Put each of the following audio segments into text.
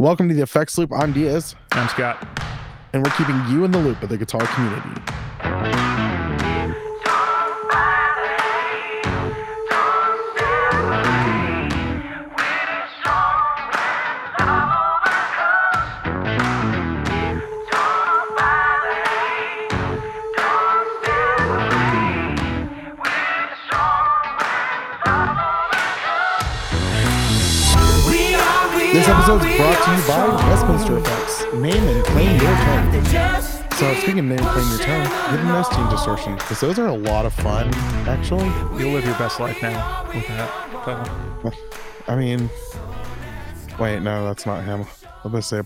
Welcome to the Effects Loop. I'm Diaz, I'm Scott. and we're keeping you in the loop of the guitar community. Episode is brought to you by Westminster Effects. Name and claim your tone. So, speaking of name and claim your tone, give them those team distortion because those are a lot of fun, actually. You'll live your best life now with that. pedal. I mean, wait, no, that's not him. I'm gonna say,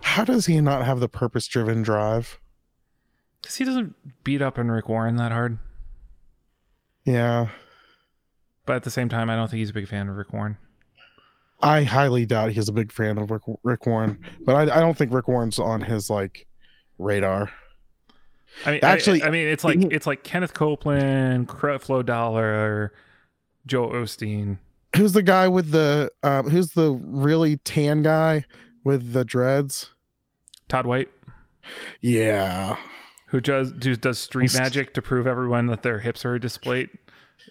how does he not have the purpose-driven drive? Because he doesn't beat up on Rick Warren that hard. Yeah, But at the same time, I don't think he's a big fan of Rick Warren. I highly doubt he's a big fan of Rick, Rick Warren, but I, I don't think Rick Warren's on his like radar. I mean, Actually- I, I mean, it's like it's like Kenneth Copeland, Creflo Dollar, Joel Osteen. Who's the guy with the? Um, who's the really tan guy with the dreads? Todd White, Yeah, who does who does street St- magic to prove everyone that their hips are displayed,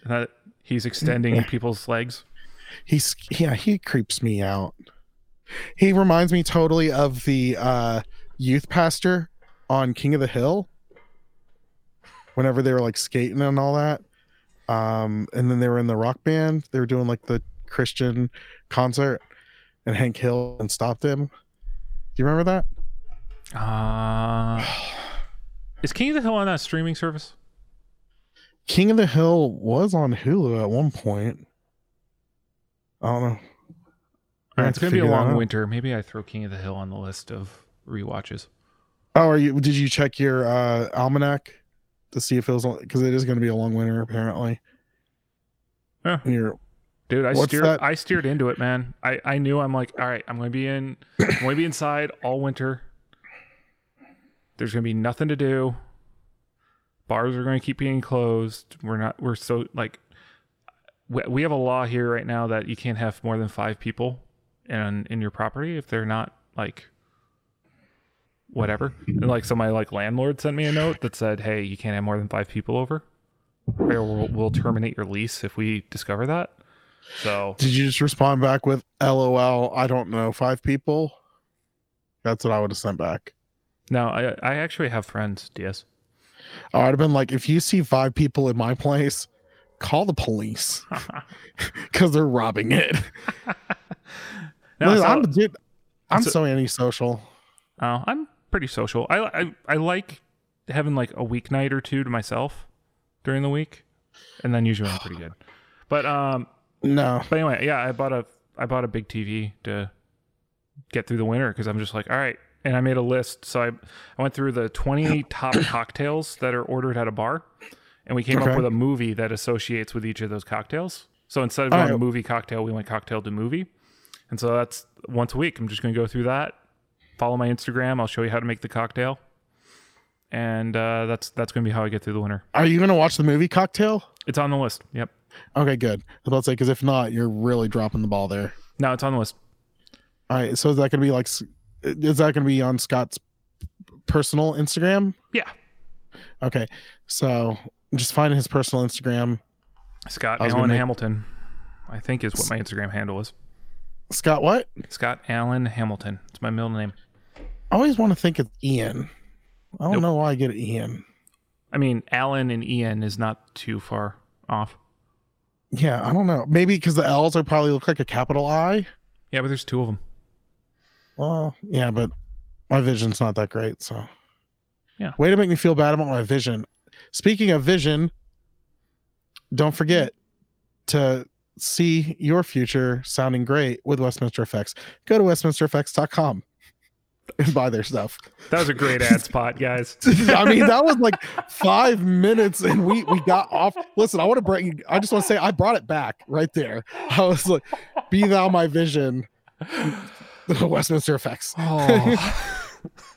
and that he's extending people's legs. He's yeah he creeps me out. He reminds me totally of the uh, youth pastor on King of the Hill. Whenever they were like skating and all that, um, and then they were in the rock band, they were doing like the Christian concert, and Hank Hill and stopped him. Do you remember that? Uh, is King of the Hill on that streaming service? King of the Hill was on Hulu at one point. I don't know. All right, it's gonna be a long winter. Maybe I throw King of the Hill on the list of rewatches. Oh, are you? Did you check your uh, almanac to see if it was because it is going to be a long winter apparently. Yeah. You're Dude, I steered that? I steered into it, man. I, I knew I'm like, all right, I'm gonna be in I'm gonna be inside all winter. There's gonna be nothing to do. Bars are gonna keep being closed. We're not we're so like we, we have a law here right now that you can't have more than five people in in your property if they're not like whatever. And like so my like landlord sent me a note that said, Hey, you can't have more than five people over. Or we'll, we'll terminate your lease if we discover that. So did you just respond back with LOL? I don't know, five people. That's what I would have sent back. no, I I actually have friends, DS. I would have been like, if you see five people in my place, call the police because they're robbing it. No, Listen, so- I'm I'm so- so antisocial. Oh, I'm pretty social. I, I I like having like a weeknight or two to myself during the week, and then usually I'm pretty good. But um, No, but anyway, yeah, I bought a I bought a big TV to get through the winter because I'm just like, all right, and I made a list. So I I went through the 20 top cocktails that are ordered at a bar, and we came Okay. up with a movie that associates with each of those cocktails. So instead of going right. movie cocktail, we went cocktail to movie, and so that's once a week. I'm just gonna go through that. Follow my Instagram. I'll show you how to make the cocktail, and uh, that's that's gonna be how I get through the winter. are you gonna watch the movie Cocktail? It's on the list. Yep. Okay, good. I was about to say because if not, you're really dropping the ball there. No, it's on the list. All right, so is that gonna be like, is that gonna be on Scott's personal Instagram? Yeah. Okay, so just find his personal Instagram. Scott I Allen make- Hamilton, I think is what my Instagram handle is. Scott, what? Scott Allen Hamilton. It's my middle name. I always want to think it's Ian. I don't Nope. know why I get Ian. I mean, Allen and Ian is not too far off. Yeah, I don't know. Maybe because the L's are probably look like a capital I. Yeah, but there's two of them. Well, yeah, but my vision's not that great. So, Yeah. Way to make me feel bad about my vision. Speaking of vision, don't forget to see your future sounding great with Westminster Effects. Go to westminstereffects.com and buy their stuff. That was a great ad spot, guys. I mean, that was like five minutes, and we we got off. Listen, I want to bring. I just want to say I brought it back right there. I was like, "Be thou my vision." Westminster Effects. Oh,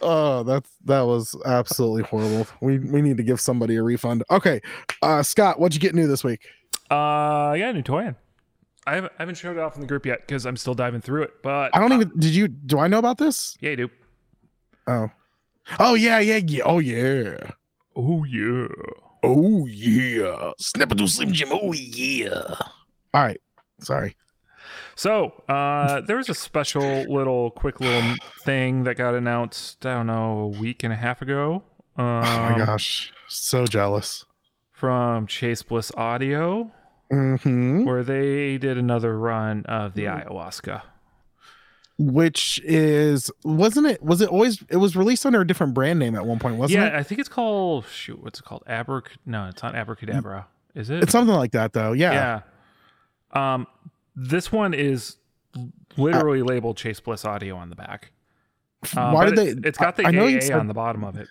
Oh, that's that was absolutely horrible. We we need to give somebody a refund. Okay, uh, Scott, what'd you get new this week? uh, yeah, new toy in. I haven't, I haven't showed it off in the group yet because I'm still diving through it. But I don't even. Did you? Do I know about this? Yeah, you do. Oh. Oh yeah, yeah, yeah. Oh yeah. Oh yeah. Oh yeah. Snapperdoodle Slim Jim. Oh yeah. All right. Sorry. So uh, there was a special little, quick little thing that got announced. I don't know, a week and a half ago. Um, oh my gosh. So jealous. From Chase Bliss Audio, hmm where they did another run of the ayahuasca. Which is wasn't it? Was it always? It was released under a different brand name at one point, wasn't yeah, it? Yeah, I think it's called shoot. What's it called? Abrac? No, it's not abracadabra. Is it? It's something like that, though. Yeah. yeah. Um, this one is literally labeled Chase Bliss Audio on the back. Uh, Why did it- they? It's got the I, know AA said, on the bottom of it.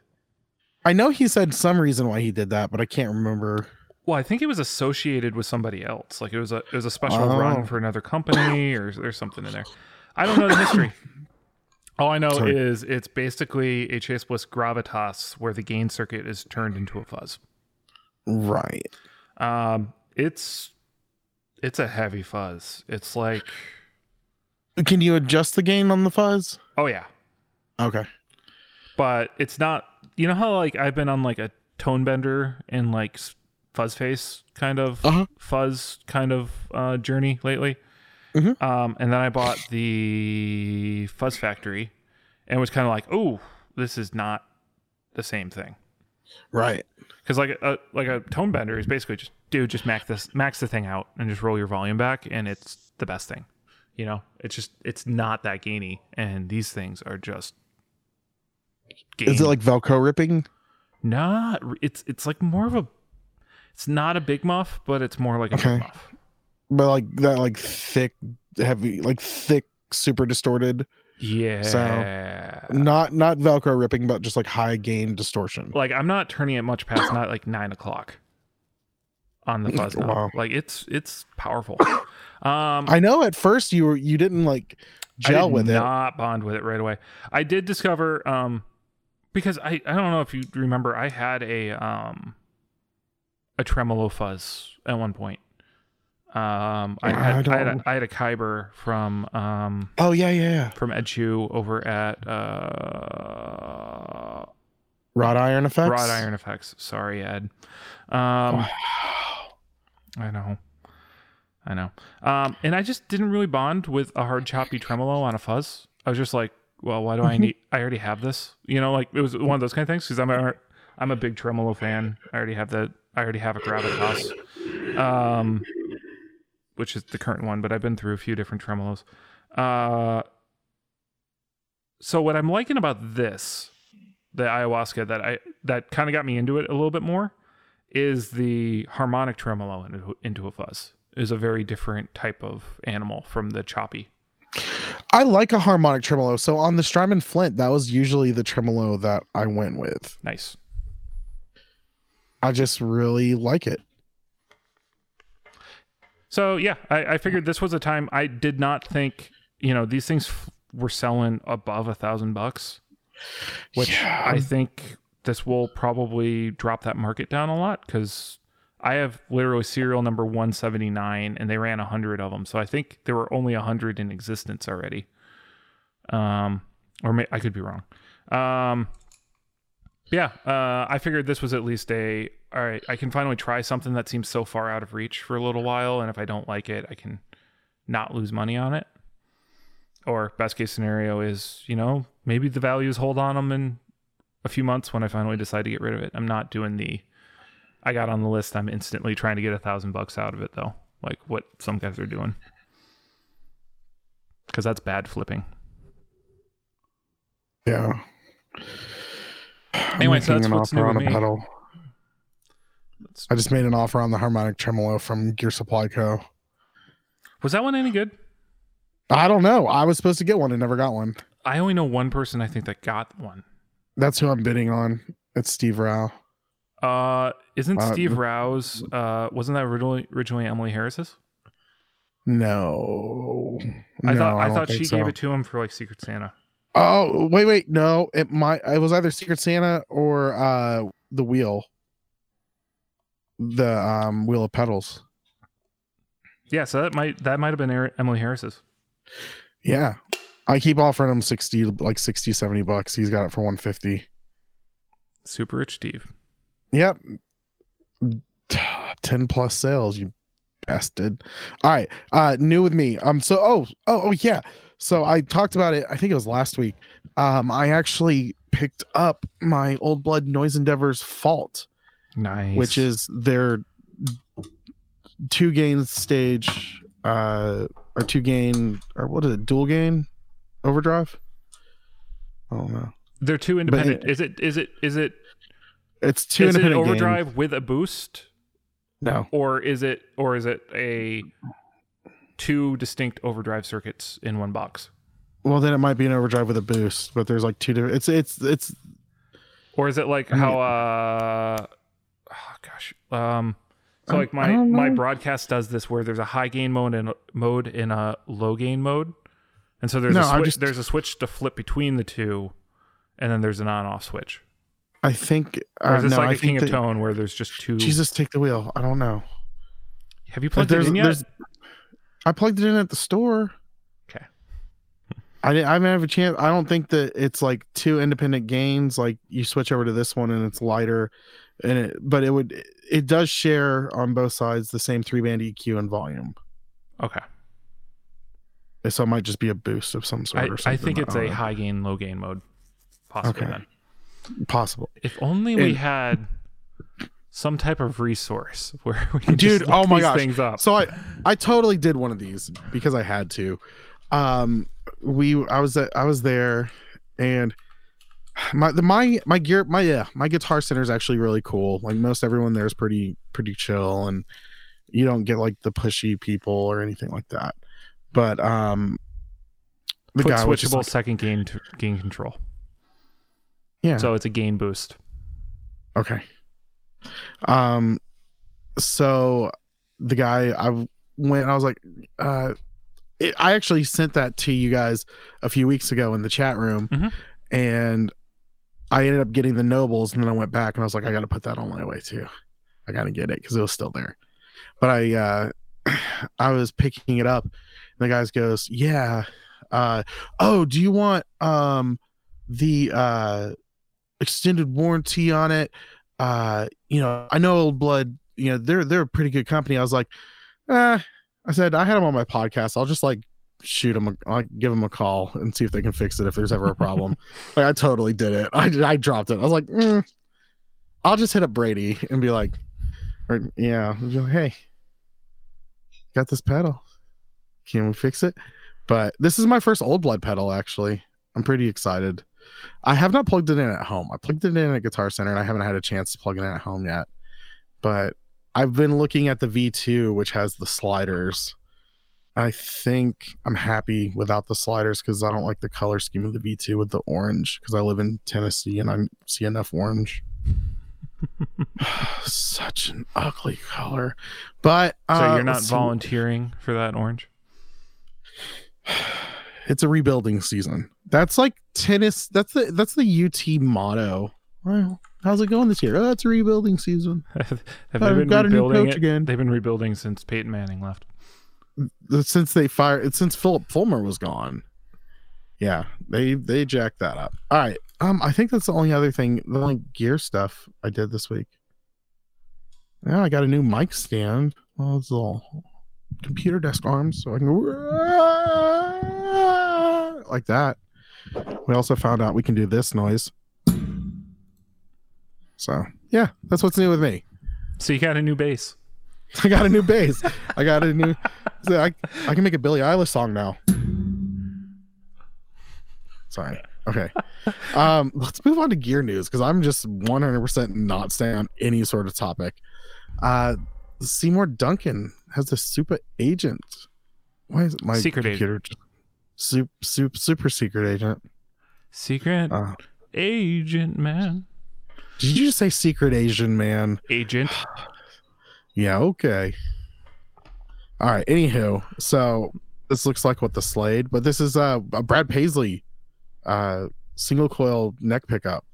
I know he said some reason why he did that, but I can't remember. Well, I think it was associated with somebody else. Like it was a it was a special Oh. run for another company, or there's something in there. I don't know the history. All I know Sorry. is it's basically a Chase Bliss Gravitas where the gain circuit is turned into a fuzz. Right. Um, it's it's a heavy fuzz. It's like Can you adjust the gain on the fuzz? oh yeah, Okay. but it's not. You know how like I've been on like a tone bender and like s- fuzz face kind of Uh-huh. fuzz kind of uh, journey lately. Mhm. Um, and then I bought the Fuzz Factory, and was kind of like, oh, this is not the same thing. Right. Because like a like a tone bender is basically just dude, just max this max the thing out and just roll your volume back, and it's the best thing. You know, it's just it's not that gainy, and these things are just. Is it like Velcro ripping? not? It's it's like more of a. It's not a big muff, but it's more like a Okay. big muff. But like that, like thick, heavy, like thick, super distorted. Yeah. So Not not Velcro ripping, but just like high gain distortion. like I'm not turning it much past not like nine o'clock on the fuzz knob. Wow. Like it's it's powerful. Um, I know at first you were you didn't like I gel with it. not bond with it right away. I did discover um because I I don't know if you remember I had a um a tremolo fuzz at one point. Um I I had I, had a, I had a Kyber from um Oh yeah, yeah, yeah. from Edshu over at uh Wrought iron effects. Wrought Iron Effects. Sorry, Ed. Um Wow. I know. I know. Um, and I just didn't really bond with a hard choppy tremolo on a fuzz. I was just like, well, why do I need? I already have this. You know, like it was one of those kind of things because I'm a I'm a big tremolo fan. I already have the I already have a Gravitas, um, which is the current one, but I've been through a few different tremolos. Uh, so what I'm liking about this, the ayahuasca that I that kind of got me into it a little bit more, is the harmonic tremolo into, into a fuzz. Is a very different type of animal from the choppy. I like a harmonic tremolo. So on the Strymon Flint, that was usually the tremolo that I went with. Nice. I just really like it. So yeah, I, I figured this was a time I did not think you know these things f- were selling above a thousand bucks, which Yeah. I think this will probably drop that market down a lot because I have literally serial number one seventy nine and they ran a hundred of them, so I think there were only a hundred in existence already. Um, or may, I could be wrong. Um, yeah, uh, I figured this was at least a all right. I can finally try something that seems so far out of reach for a little while, and if I don't like it, I can not lose money on it. Or best case scenario is, you know, maybe the values hold on them in a few months when I finally decide to get rid of it. I'm not doing the. I got on the list. I'm instantly trying to get a thousand bucks out of it though, like what some guys are doing, because that's bad flipping. Yeah. Anyway, so that's what's new on with me. pedal. That's- I just made an offer on the harmonic tremolo from Gear Supply Co. Was that one any good? I don't know. I was supposed to get one and never got one. I only know one person I think that got one. That's who I'm bidding on. It's Steve Rao. Uh, isn't Uh, Steve Rouse? Uh, wasn't that originally originally Emily Harris's? No. I No, thought I, don't thought she so. gave it to him for like Secret Santa. Oh wait, wait, no. It might. It was either Secret Santa or uh the wheel. The um wheel of pedals. Yeah, so that might that might have been Emily Harris's. Yeah. I keep offering him 60 like 60 70 bucks. He's got it for 150. Super Rich Steve. Yep. 10 plus sales, you bastard. All right. Uh new with me. Um so oh oh oh yeah. So I talked about it, I think it was last week. Um I actually picked up my old blood noise endeavors fault, Nice. which is their two gain stage uh or two gain or what is it, dual gain overdrive? I don't know. they're two independent. is it is it is it It's two is it independent gain. overdrive with a boost? No. Or is it or is it a two distinct overdrive circuits in one box? Well, then it might be an overdrive with a boost, but there's like two different. It's it's it's Or is it like how uh oh gosh. Um so like my my broadcast does this where there's a high gain mode and mode in a low gain mode. And so there's No, a switch just- there's a switch to flip between the two and then there's an on off switch. I think. Or Uh, is this no, like I a King think of Tone where there's just two Jesus, take the wheel. I don't know. Have you plugged it in yet? I plugged it in at the store. Okay. I didn't. I didn't have a chance. I don't think that it's like two independent gains. Like you switch over to this one and it's lighter, and it. But it would. It does share on both sides the same three band EQ and volume. Okay. So it might just be a boost of some sort I, or something. I think it's a high gain, low gain mode. Possibly Okay. then. possible. If only we And- had some type of resource where we could Dude, oh my these gosh. things up. So I I totally did one of these because I had to. Um we I was at, I was there and my the my my gear my yeah, my guitar center is actually really cool. Like most everyone there is pretty pretty chill and you don't get like the pushy people or anything like that. But um the Foot guy switchable like, second gain to gain control. yeah. So it's a gain boost. Okay. Um so the guy I went I was like uh it, I actually sent that to you guys a few weeks ago in the chat room Mhm. and I ended up getting the nobles and then I went back and I was like I got to put that on my way too. I got to get it cuz it was still there. But I uh I was picking it up the guy goes, "Yeah. Uh oh, do you want um the uh extended warranty on it?" uh you know i know old blood you know they're they're a pretty good company. I was like uh i said i had them on my podcast. I'll just like shoot them i'll give them a call and see if they can fix it if there's ever a problem. Like i totally did it. I i dropped it. I was like mm, i'll just hit up brady and be like or yeah like, hey got this pedal can we fix it but this is my first old blood pedal actually i'm pretty excited I have not plugged it in at home. I plugged it in at Guitar Center and I haven't had a chance to plug it in at home yet. But I've been looking at the V2, which has the sliders. I think I'm happy without the sliders because I don't like the color scheme of the V2 with the orange because I live in Tennessee and I see enough orange. Such an ugly color. But So uh, you're not see. volunteering for that orange? it's a rebuilding season. That's like tennis. That's the that's the UT motto. Well, how's it going this year? Oh, it's a rebuilding season. Have they been got a new rebuilding coach it? again. They've been rebuilding since Peyton Manning left. Since they fired, since Phillip Fulmer was gone. Yeah, they they jacked that up. All right. Um, I think that's the only other thing, the only gear stuff I did this week. Yeah, I got a new mic stand. Well, it's all computer desk arms, so I can go like that. We also found out we can do this noise. So yeah, that's what's new with me. So you got a new bass. I got a new bass. I got a new. so I I can make a Billie Eilish song now. Sorry. Okay. Um, let's move on to gear news because I'm just 100% not staying on any sort of topic. Uh, Seymour Duncan has a super agent. Why is it my Secret computer? Just, super, super, super secret agent. Secret Uh, agent man. did you just say secret Asian man? Agent. Yeah, okay. All right. Anywho, so this looks like what the Slade, but this is uh, a Brad Paisley uh single coil neck pickup.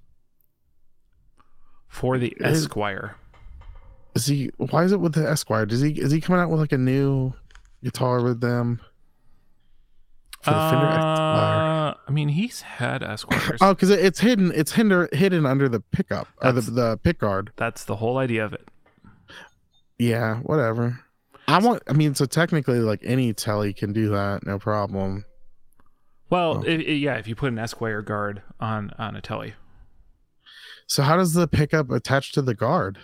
For the Esquire. Is he why is it with the Esquire? Does he is he coming out with like a new guitar with them. For the Fender Esquire. Uh, I mean, he's had Esquires. Oh, because it's hidden. It's hinder, hidden under the pickup or the the pick guard. That's the whole idea of it. Yeah, whatever. I want. I mean, so technically, like any telly can do that, no problem. Well, Oh. i- i- yeah, if you put an Esquire guard on on a telly. So how does the pickup attach to the guard?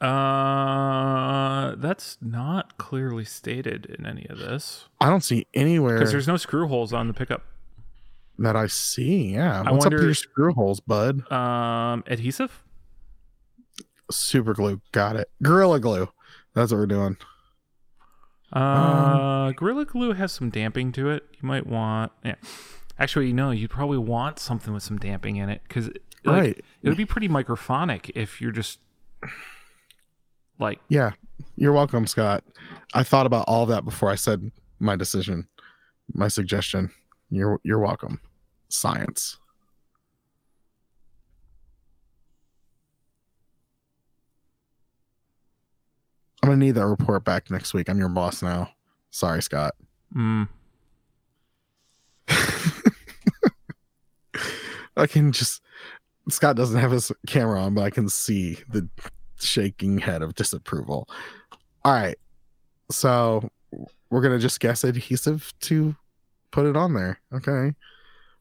Uh, that's not clearly stated in any of this I don't see anywhere because there's no screw holes on the pickup. that I see. Yeah, I what's up with your screw holes, bud? Um, adhesive. Super glue, got it. Gorilla glue. That's what we're doing. Uh, Gorilla Glue has some damping to it. You might want, yeah. Actually, no, you'd probably want something with some damping in it because, right. it would be pretty microphonic if you're just like, Yeah. You're welcome, Scott. I thought about all that before I said my decision, my suggestion. You're you're welcome. Science. I'm gonna need that report back next week. I'm your boss now. Sorry, Scott. mm, I can just Scott doesn't have his camera on, but I can see the shaking head of disapproval. All right. So we're gonna just guess adhesive to put it on there. Okay.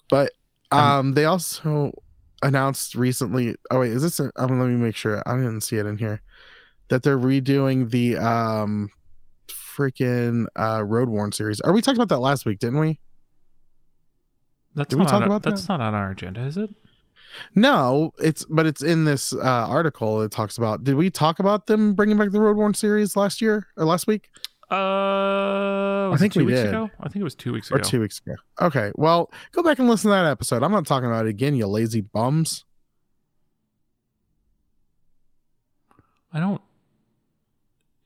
But um they also announced recently oh wait, is this a, um, let me make sure. I didn't see it in here. That they're redoing the um freaking uh road worn series. Are we talking about that last week, didn't we? that's Did we talk on, about that's not on our agenda, is it? No, it's but it's in this uh, article. It talks about. Did we talk about them bringing back the Road Worn series last year or last week Uh, was think two we weeks did. ago. I think it was two weeks ago. or two weeks ago? Okay, well, go back and listen to that episode. I'm not talking about it again. You lazy bums. I don't.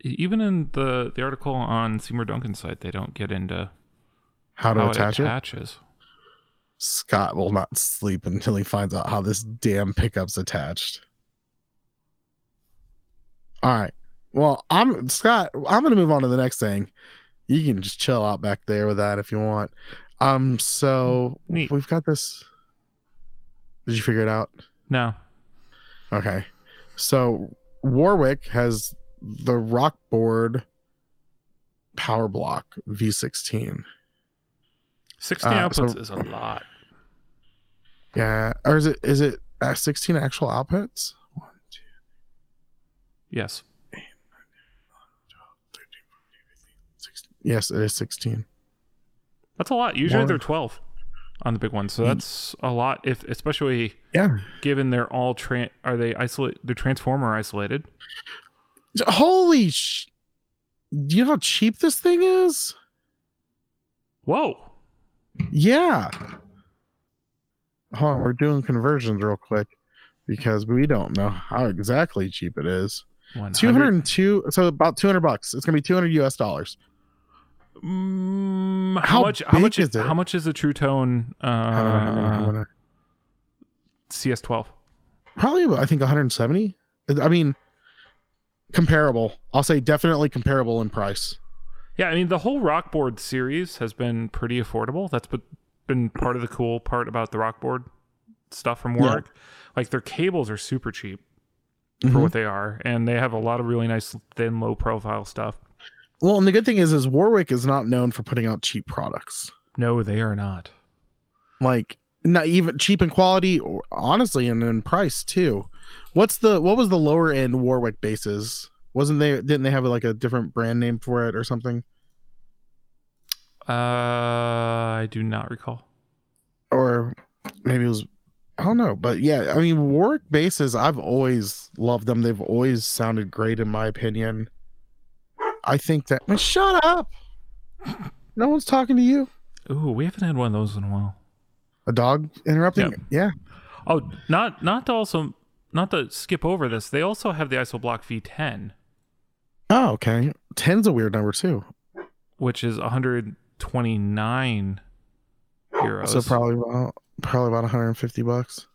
Even in the the article on Seymour Duncan's site, they don't get into How to how attach it it? Scott will not sleep until he finds out how this damn pickup's attached. All right. Well, I'm Scott. I'm gonna move on to the next thing. You can just chill out back there with that if you want. Um. So Neat. we've got this. Did you figure it out? No, Okay. So Warwick has the Rockboard Power Block V16. sixteen Uh, outputs so- is a lot. Yeah. Or is it is it uh, 16 actual outputs? One, two, Yes. 16. Yes, it is 16. That's a lot. Usually they're 12 on the big ones. So Mm. that's a lot if especially Yeah. given they're all tran are they isolate they're transformer isolated. Holy sh! Do you know how cheap this thing is? Whoa. Yeah. Hold on, we're doing conversions real quick because we don't know how exactly cheap it is. 100 202 so about 200 bucks it's gonna be 200 us dollars Mm, how, How much how much is it? how much is a True Tone uh, How many- how many- how many? CS12? probably about, i think 170 i mean comparable i'll say definitely comparable in price Yeah, I mean the whole Rockboard series has been pretty affordable. That's be- been part of the cool part about the Rockboard stuff from Yeah. Like their cables are super cheap for Mhm. what they are, and they have a lot of really nice thin, low profile stuff. well and the good thing is is warwick is not known for putting out cheap products No, they are not. like not even cheap in quality or honestly and in price too what's the what was the lower end warwick bases wasn't they didn't they have like a different brand name for it or something Uh, I do not recall. or maybe it was I don't know, but yeah, I mean Warwick bases, I've always loved them. They've always sounded great in my opinion. I think that man, shut up. No one's talking to you. Ooh, we haven't had one of those in a while. A dog interrupting? Yep. Yeah. Oh, not not to also not to skip over this. They also have the Isoblock V10, Oh, okay. Ten's a weird number too. which is 129 euros. So probably about probably about 150 bucks.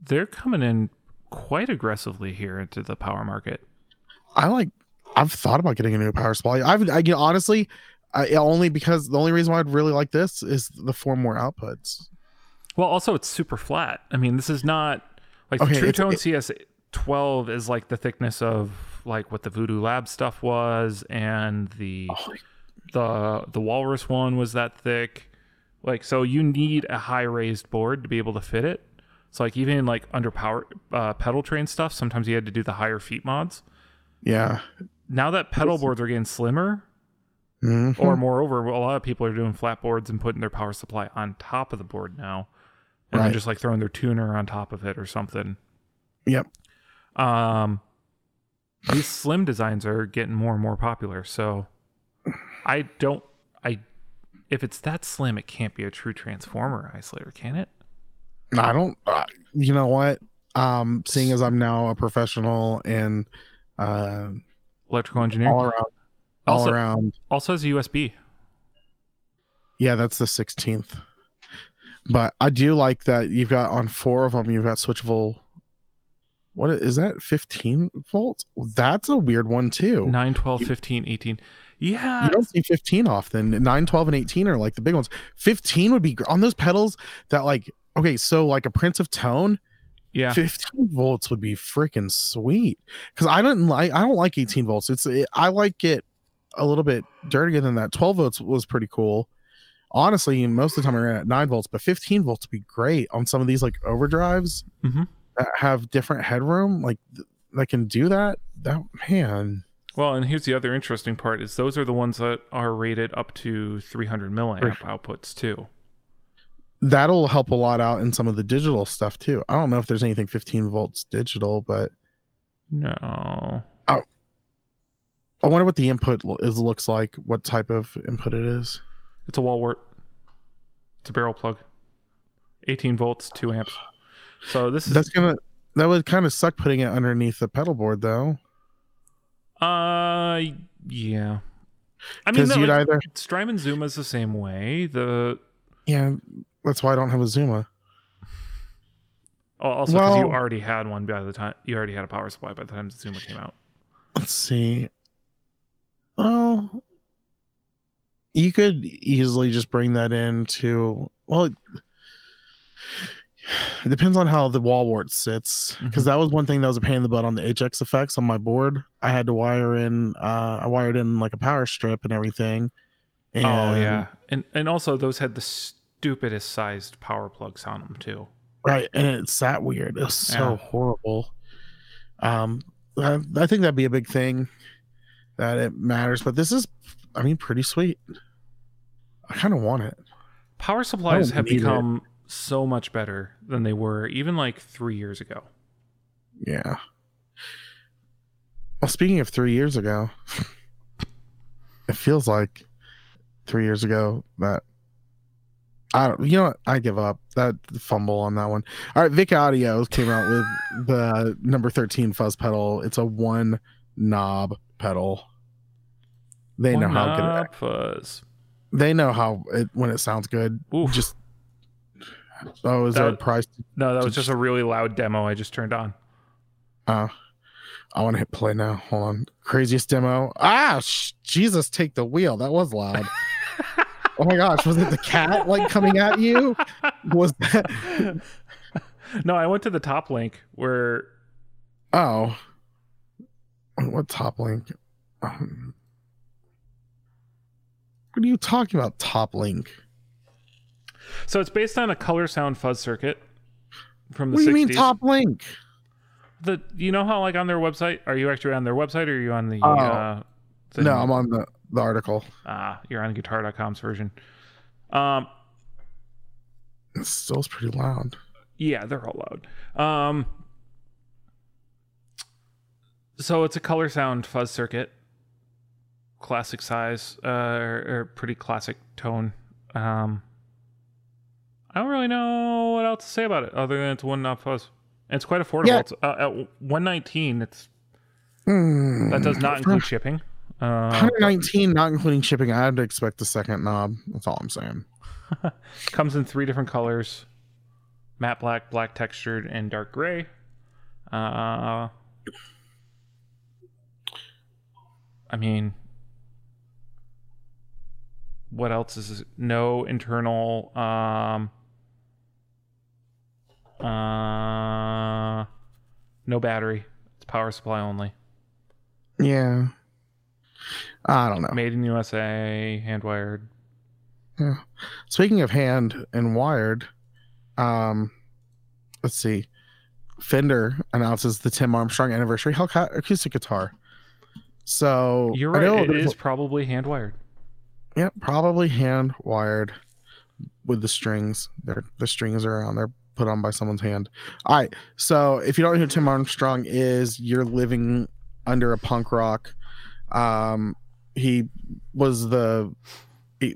They're coming in quite aggressively here into the power market. I like I've thought about getting a new power supply. I've I, you know, honestly, I only because the only reason why I'd really like this is the four more outputs. Well, also it's super flat. I mean, this is not like Okay, the True Tone CS12 is like the thickness of like what the Voodoo Lab stuff was, and the Oh, the the Walrus one was that thick. Like, so you need a high raised board to be able to fit it. So like even like under power uh, pedal train stuff, sometimes you had to do the higher feet mods. yeah. Now that pedal boards are getting slimmer, Mhm. or moreover, a lot of people are doing flat boards and putting their power supply on top of the board now, and Right. just like throwing their tuner on top of it or something. Yep. Um, these slim designs are getting more and more popular. So I don't, I, if it's that slim, it can't be a true transformer isolator, can it? I don't. Uh, you know what? Um, seeing as I'm now a professional and uh, Electrical engineering all around, all Also- around. also has a USB. Yeah, that's the 16th. But I do like that you've got on four of them. You've got switchable. What is that? 15 volts? That's a weird one too. 9, 12, 15, 18. Yeah. You don't see 15 often. 9, 12, and 18 are like the big ones. 15 would be on those pedals that like okay, so like a Prince of Tone, Yeah. 15 volts would be freaking sweet. Because I don't like I don't like 18 volts. It's it, I like it a little bit dirtier than that. 12 volts was pretty cool. Honestly, most of the time I ran at 9 volts, but 15 volts would be great on some of these like overdrives Mhm. that have different headroom, like th- that can do that. That man. Well, and here's the other interesting part is those are the ones that are rated up to 300 milliamp outputs too. that'll help a lot out in some of the digital stuff too. I don't know if there's anything 15 volts digital, but No. Oh, I wonder what the input is looks like, what type of input it is. It's a wall wart. It's a barrel plug. 18 volts, 2 amps. So this is That's gonna that would kind of suck putting it underneath the pedal board though, uh yeah. I mean no, you'd like, either Strymon Zuma's the same way. The yeah. That's why I don't have a Zuma. oh, also because you already had one by the time you already had a power supply by the time the Zuma came out. Let's see. Oh, you could easily just bring that into well. It, depends on how the wall wart sits because that was one thing that was a pain in the butt on the HX effects on my board. I had to wire in. Uh, I wired in like a power strip and everything. And, oh yeah. And and also those had the stupidest sized power plugs on them too. right, and it sat weird. It was so Yeah. horrible. Um, I, I think that'd be a big thing that it matters. But this is, I mean, pretty sweet. I kind of want it. Power supplies have become. it. So much better than they were even like 3 years ago. Yeah. Well, speaking of three years ago, it feels like three years ago that I don't. You know what? I give up that fumble on that one. All right, Vick Audio came out with the number thirteen fuzz pedal. It's a one knob pedal. They know how good. It, fuzz. they know how it when it sounds good. Oof. Just oh, is there a That- price? No, that was Just- just a really loud demo I just turned on. Uh, I want to hit play now. Hold on. Craziest demo. Ah, sh- Jesus, take the wheel. That was loud. oh my gosh, was it the cat like coming at you? Was that? no, I went to the top link where Oh, what top link? Um, what are you talking about? Top link? So it's based on a Colorsound fuzz circuit from the What do you mean top link? The you know how like on their website, are you actually on their website or are you on the Oh. uh thing? No, I'm on the the article. ah, you're on guitar.com's version. Um It still is pretty loud. Yeah, they're all loud. Um, so it's a Colorsound fuzz circuit, classic size, uh, or, or pretty classic tone. Um, I don't really know what else to say about it other than it's one knob fuzz. And it's quite affordable. Yeah. It's uh, at 119. It's Hmm. that does not include shipping. Uh, 119, not including shipping. I had to expect the second knob. That's all I'm saying. comes in three different colors: matte black, black textured, and dark gray. Uh, I mean, what else is no internal um uh no battery. It's power supply only. Yeah. I don't know. Made in USA, hand wired. Yeah. Speaking of hand and wired, um, let's see. Fender announces the Tim Armstrong anniversary Hellcat acoustic guitar. So You're I right. know It is probably hand wired. Yeah, probably hand wired with the strings. They're the strings are on. They're put on by someone's hand. All right. So if you don't know who Tim Armstrong is, you're living under a punk rock. Um, he was the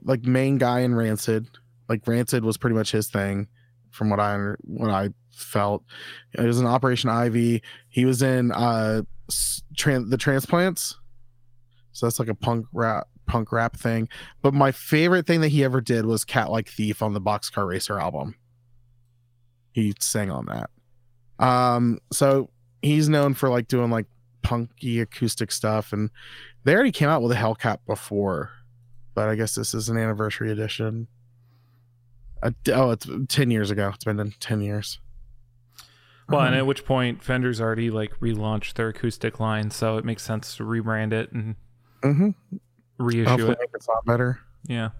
like main guy in Rancid. Like Rancid was pretty much his thing, from what I what I felt. It was in Operation Ivy. He was in uh tran- the Transplants. So that's like a punk rap punk rap thing. But my favorite thing that he ever did was Cat Like Thief on the Box Car Racer album. He sang on that. Um, so he's known for like doing like punky acoustic stuff, and they already came out with a Hellcat before, but I guess this is an anniversary edition. Uh, oh, it's 10 years ago. It's been 10 years. Well, and Um, at which point Fender's already like relaunched their acoustic line, so it makes sense to rebrand it and mhm. reissue hopefully it. make it sound better. Yeah.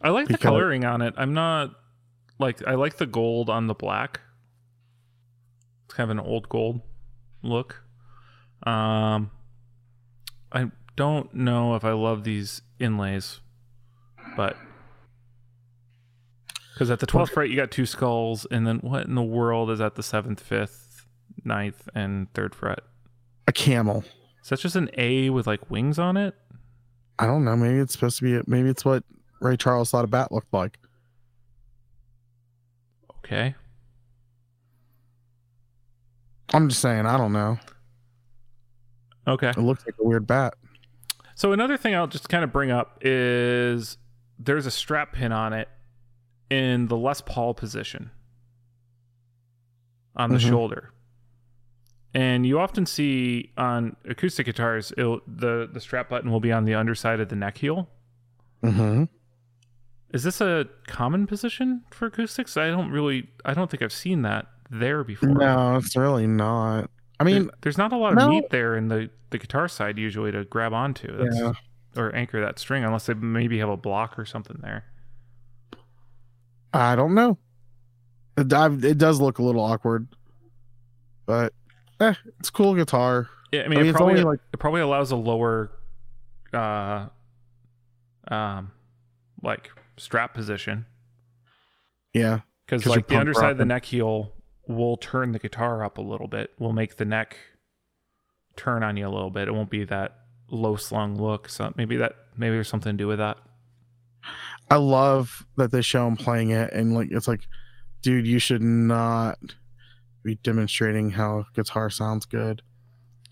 I like the coloring on it. I'm not like I like the gold on the black. It's kind of an old gold look. Um I don't know if I love these inlays, but because at the 12th fret you got two skulls, and then what in the world is at the 7th, 5th, 9th, and 3rd fret? A camel. Is that just an A with like wings on it? I don't know. Maybe it's supposed to be. Maybe it's what Ray Charles thought a bat looked like. Okay. I'm just saying. I don't know. Okay. It looks like a weird bat. So another thing I'll just kind of bring up is there's a strap pin on it in the Les Paul position on the Mhm. shoulder. And you often see on acoustic guitars, it'll, the the strap button will be on the underside of the neck heel. Mm-hmm. Is this a common position for acoustics? I don't really, I don't think I've seen that there before. No, it's really not. I mean, There- there's not a lot of no. meat there in the the guitar side usually to grab onto. That's, yeah. or anchor that string unless they maybe have a block or something there. I don't know. It, I- it does look a little awkward, but eh, it's cool guitar. Yeah, I I mean, mean, it, probably, like it probably allows a lower, uh, um, like strap position yeah, Because like the underside of the neck heel will turn the guitar up a little bit. Will make the neck turn on you a little bit. It won't be that low slung look. So maybe that maybe there's something to do with that. I love that they show him playing it, and like it's like, dude, you should not be demonstrating how guitar sounds good.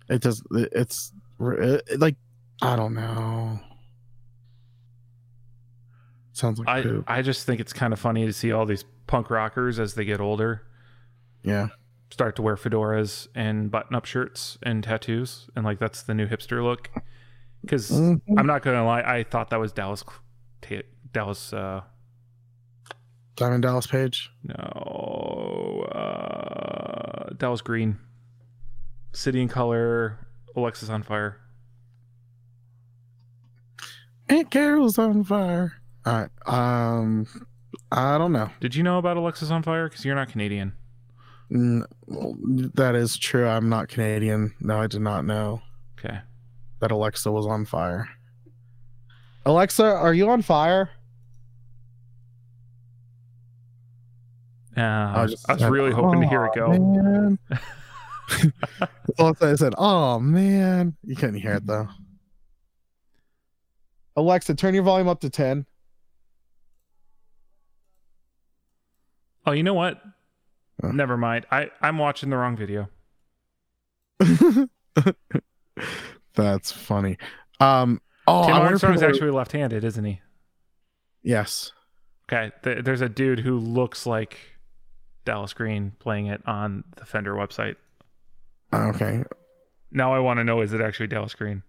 It does. it- It's it, like I don't know. Sounds like I poop. I just think it's kind of funny to see all these punk rockers as they get older yeah. start to wear fedoras and button up shirts and tattoos and like that's the new hipster look because Mhm. i'm not gonna lie i thought that was dallas dallas uh Diamond Dallas Page. no uh dallas green City and Colour alexis on fire Aunt Carol's on fire. All right. Um, I don't know. did you know about Alexisonfire because you're not canadian N- well, that is true. I'm not Canadian. No, I did not know okay that Alexa was on fire. Alexa, are you on fire? uh, I, was, I was said, really hoping to hear it "Aw, go Man. Alexa said, "Oh man, you couldn't hear it though." Alexa, turn your volume up to ten. Oh you know what Uh. never mind i i'm watching the wrong video That's funny. Um. Oh, tim I wonder if armstrong's people are- actually left-handed isn't he yes. Okay, th- there's a dude who looks like Dallas Green playing it on the Fender website. Okay. Now I want to know is it actually Dallas Green?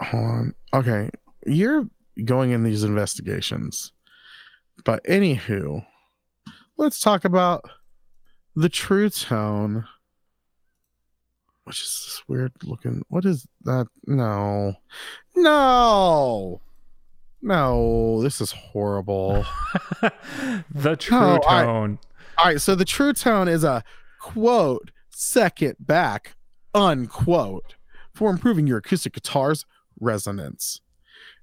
hold on. Okay, you're going in these investigations, but anywho, let's talk about the Trutone, which is this weird looking. What is that? No, no, no. This is horrible. the true No, I- tone. All right, so the Trutone is a quote second back unquote for improving your acoustic guitar's resonance.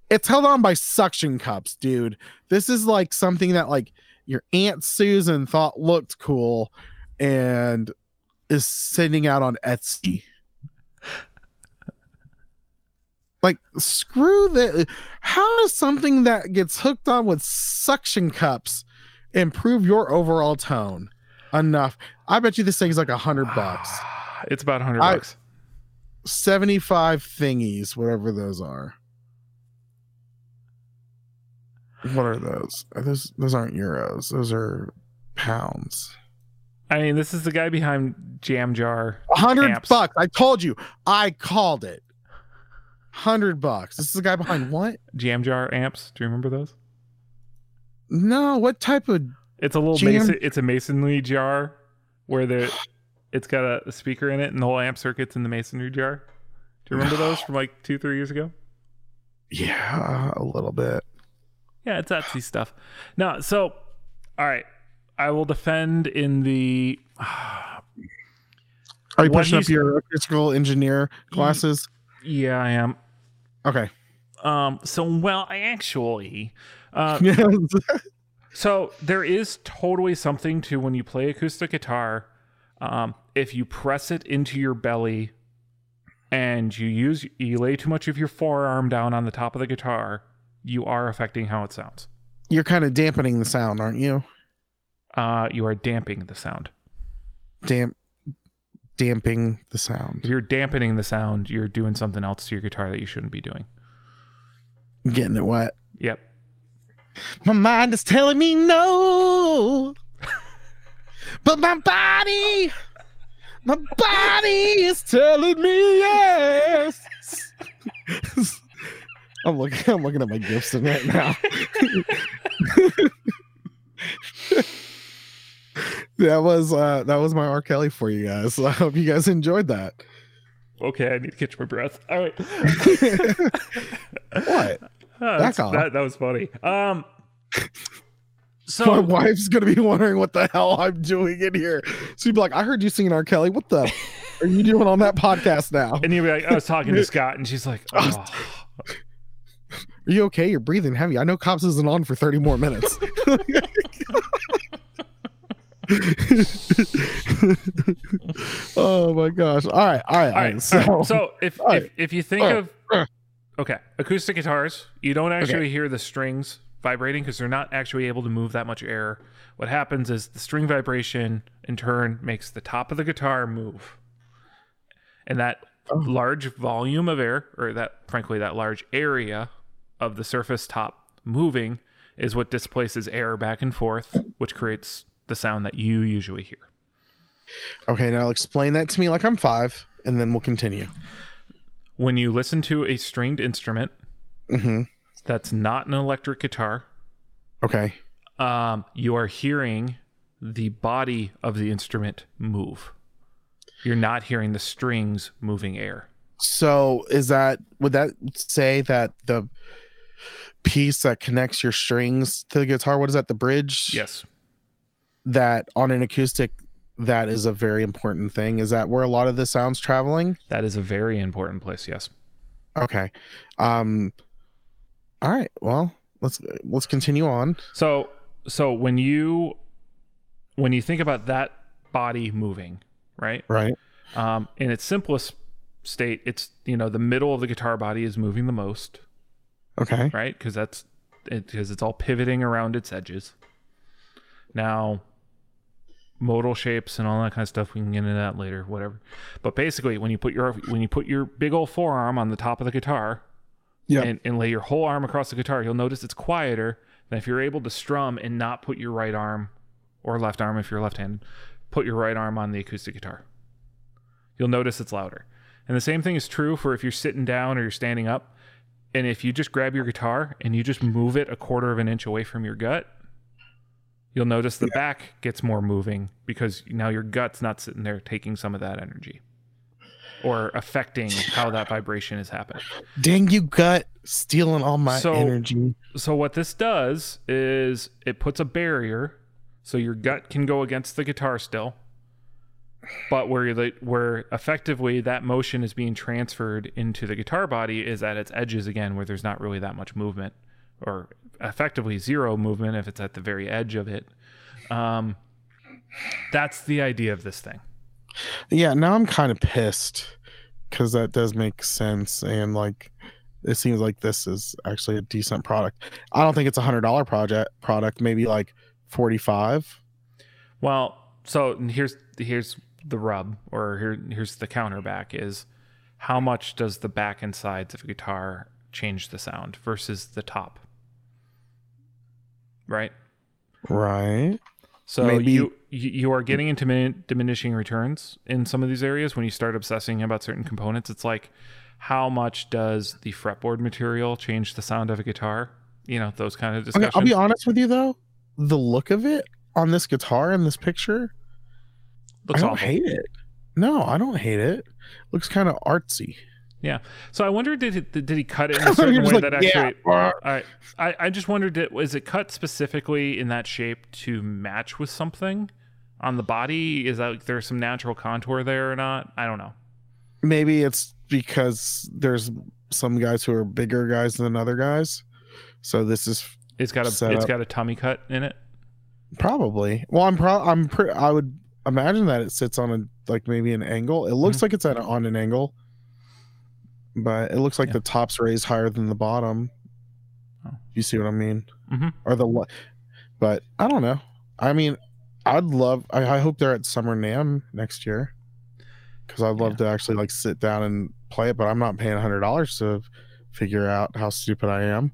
It's held on by suction cups, dude. This is like something that like your aunt Susan thought looked cool and is sending out on Etsy. Like screw the how does something that gets hooked on with suction cups improve your overall tone enough? I bet you this thing's like a hundred bucks. It's about 100 bucks. 75 thingies, whatever those are. What are those? Are those those aren't euros. Those are pounds. I mean, this is the guy behind Jam Jar. Hundred bucks. I told you. I called it. Hundred bucks. This is the guy behind what? Jam Jar amps. Do you remember those? No, what type of It's a little Jam- mason. It's a masonry jar where the it's got a, a speaker in it, and the whole amp circuit's in the masonry jar. Do you remember those from like two, three years ago? yeah, a little bit. Yeah, it's Etsy stuff. No, so all right, I will defend in the. Are you pushing up your electrical engineer classes? Yeah, I am. Okay. Um. So well, I actually. Uh, So there is totally something to when you play acoustic guitar. Um, if you press it into your belly and you use you lay too much of your forearm down on the top of the guitar, you are affecting how it sounds. You're kind of dampening the sound, aren't you? Uh, you are damping the sound. Damp damping the sound. If you're dampening the sound, you're doing something else to your guitar that you shouldn't be doing. Getting it wet. Yep. My mind is telling me no. but my body, my body is telling me yes. I'm looking I'm looking at my Gibson right now. that was uh that was my R. Kelly for you guys. So I hope you guys enjoyed that. Okay, I need to catch my breath. All right. what? Uh, Back off. that, that was funny. Um. So my wife's gonna be wondering what the hell I'm doing in here. She'd be like, I heard you singing R. Kelly. What the are you doing on that podcast now? and you'll be like, I was talking to Scott, and she's like, oh. Are you okay? You're breathing heavy. I know cops isn't on for 30 more minutes. oh my gosh. All right. All right. All right. So, all right. So if, right. if if you think right. of okay, acoustic guitars, you don't actually hear the strings vibrating because they're not actually able to move that much air. What happens is the string vibration in turn makes the top of the guitar move. And that Oh. large volume of air, or that frankly, that large area of the surface top moving is what displaces air back and forth, which creates the sound that you usually hear. okay. Now explain that to me like I'm five, and then we'll continue. When you listen to a stringed instrument, hmm that's not an electric guitar, Okay. um, you are hearing the body of the instrument move. You're not hearing the strings moving air. So is that, would that say that the piece that connects your strings to the guitar, what is that? The bridge? Yes. That on an acoustic, that is a very important thing. Is that where a lot of the sound's traveling? That is a very important place. Yes. Okay. Um all right. Well, let's let's continue on. So, so when you when you think about that body moving, right? Right. Um, in its simplest state, it's you know the middle of the guitar body is moving the most, Okay. right? Because that's because it's all pivoting around its edges. Now, modal shapes and all that kind of stuff, we can get into that later, whatever. But basically, when you put your when you put your big old forearm on the top of the guitar, Yep. and, and lay your whole arm across the guitar, you'll notice it's quieter than if you're able to strum and not put your right arm or left arm if you're left-handed, put your right arm on the acoustic guitar. You'll notice it's louder. And the same thing is true for if you're sitting down or you're standing up. And if you just grab your guitar and you just move it a quarter of an inch away from your gut, you'll notice the back gets more moving because now your gut's not sitting there taking some of that energy or affecting how that vibration is happening. Dang you gut stealing all my So- energy. So what this does is it puts a barrier so your gut can go against the guitar still. But where the where effectively that motion is being transferred into the guitar body is at its edges again where there's not really that much movement or effectively zero movement if it's at the very edge of it. Um, that's the idea of this thing. Yeah, now I'm kind of pissed because that does make sense, and like it seems like this is actually a decent product. I don't think it's a hundred dollar project product, maybe like forty five. Well, so here's here's the rub, or here here's the counterback is how much does the back and sides of a guitar change the sound versus the top? Right. Right. So Maybe- you you you are getting into min- diminishing returns in some of these areas when you start obsessing about certain components. It's like how much does the fretboard material change the sound of a guitar? You know those kind of discussions Okay. I'll be honest with you though, the look of it on this guitar in this picture, Looks I don't awful. hate it. No, I don't hate it. Looks kind of artsy. Yeah. So I wonder did he, did he cut it in a certain way like, that yeah, actually uh, I, I I just wondered, did, was it cut specifically in that shape to match with something on the body? Is that like there's some natural contour there or not? I don't know. maybe it's because there's some guys who are bigger guys than other guys. So this is It's got a it's up. got a tummy cut in it. Probably. Well, I'm pro. I'm pre- I would imagine that it sits on a like maybe an angle. It looks Mhm. like it's at a, on an angle, but it looks like Yeah. the top's raised higher than the bottom. Oh. You see what I mean? Mhm. Or the, but I don't know. I mean, I'd love. I, I hope they're at Summer NAMM next year, because I'd love to actually like sit down and play it. But I'm not paying a hundred dollars to figure out how stupid I am.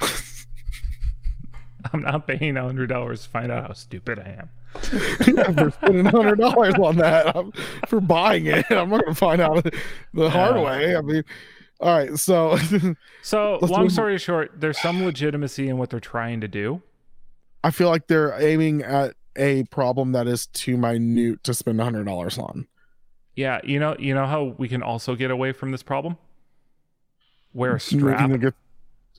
I'm not paying a hundred dollars to find out how stupid I am. for spending hundred dollars on that I'm, for buying it. I'm not gonna find out the hard Yeah. way. I mean, all right. So So long move- story short, there's some legitimacy in what they're trying to do. I feel like they're aiming at a problem that is too minute to spend hundred dollars on. Yeah, you know, you know how we can also get away from this problem. Wear a strap. The gu-